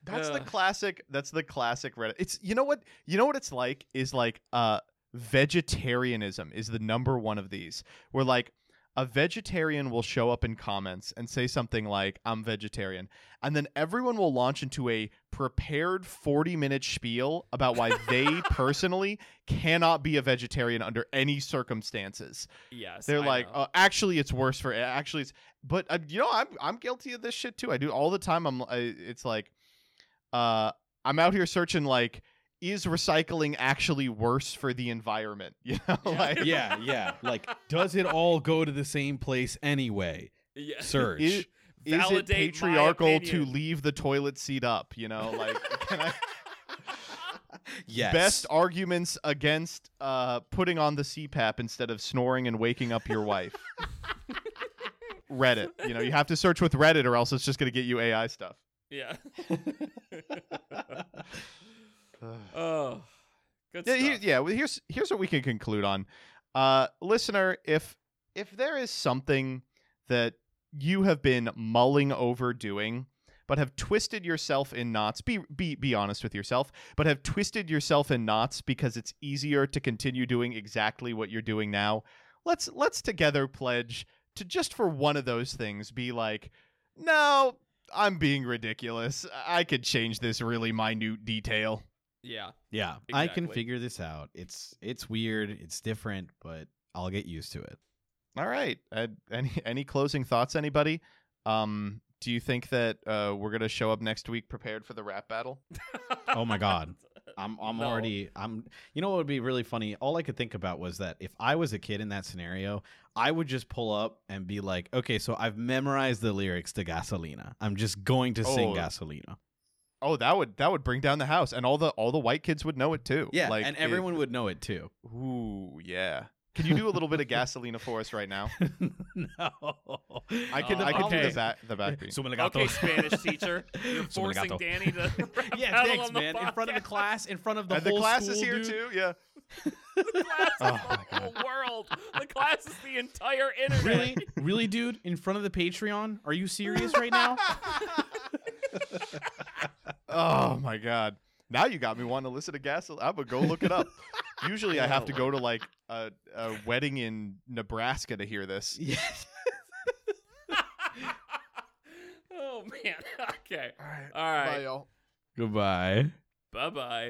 C: That's the classic. That's the classic Reddit. It's you know what you know what it's like is like uh vegetarianism is the number one of these. Where like a vegetarian will show up in comments and say something like I'm vegetarian and then everyone will launch into a prepared 40 minute spiel about why they <laughs> personally cannot be a vegetarian under any circumstances.
D: yes.
C: They're
D: I
C: like, uh, actually, it's worse for actually. It's but uh, you know, I'm I'm guilty of this shit too. I do all the time. I'm. I, it's like, uh, I'm out here searching like, is recycling actually worse for the environment? <laughs> You know, like
E: yeah, yeah. Like, does it all go to the same place anyway?
D: yeah. <laughs>
E: Search.
C: is, is it patriarchal to leave the toilet seat up? You know, like <laughs> can I?
E: yes.
C: Best arguments against uh, putting on the CPAP instead of snoring and waking up your wife. Reddit. You know, you have to search with Reddit or else it's just going to get you AI stuff.
D: Yeah. Oh. Good
C: Yeah,
D: stuff.
C: here, yeah. Well, here's here's what we can conclude on, uh, listener. If if there is something that you have been mulling over doing, but have twisted yourself in knots, be be be honest with yourself, but have twisted yourself in knots because it's easier to continue doing exactly what you're doing now. let's let's together pledge to just for one of those things be like, no, I'm being ridiculous. I could change this really minute detail.
D: Yeah.
E: Yeah, I can figure this out. It's it's weird, it's different, but I'll get used to it.
C: All right. Uh, any any closing thoughts, anybody? Um, do you think that uh, we're gonna show up next week prepared for the rap battle? <laughs>
E: Oh my god. I'm I'm
D: No.
E: already I'm you know what would be really funny? All I could think about was that if I was a kid in that scenario, I would just pull up and be like, "Okay, so I've memorized the lyrics to Gasolina. I'm just going to sing
C: Oh.
E: Gasolina."
C: Oh, that would that would bring down the house, and all the all the white kids would know it too.
E: Yeah,
C: like
E: and
C: it-
E: everyone would know it too.
C: ooh, yeah. Can you do a little bit of gasolina for us right now? <laughs>
E: no.
C: I can
D: Uh,
C: I can do
D: okay.
C: the back the backbeat.
D: Okay, Spanish <laughs> teacher, you're forcing Danny to <laughs>
E: yeah, thanks,
D: on the
E: man. In front of the class, in front of the
C: and the
E: whole
C: class
E: school,
C: is here
E: dude.
C: too. Yeah.
D: The class
C: Oh
D: is
C: my
D: the whole world. The class is the entire internet.
E: Really, really, dude, in front of the Patreon? Are you serious right now?
C: Oh my god. Now you got me wanting to listen to gasoline. I'm gonna go look it up. <laughs> Usually I have to go to like a, a wedding in Nebraska to hear this.
E: yes. <laughs>
D: oh man. <laughs> Okay.
C: All right.
D: All right.
C: Bye, y'all.
E: Goodbye.
D: Bye bye.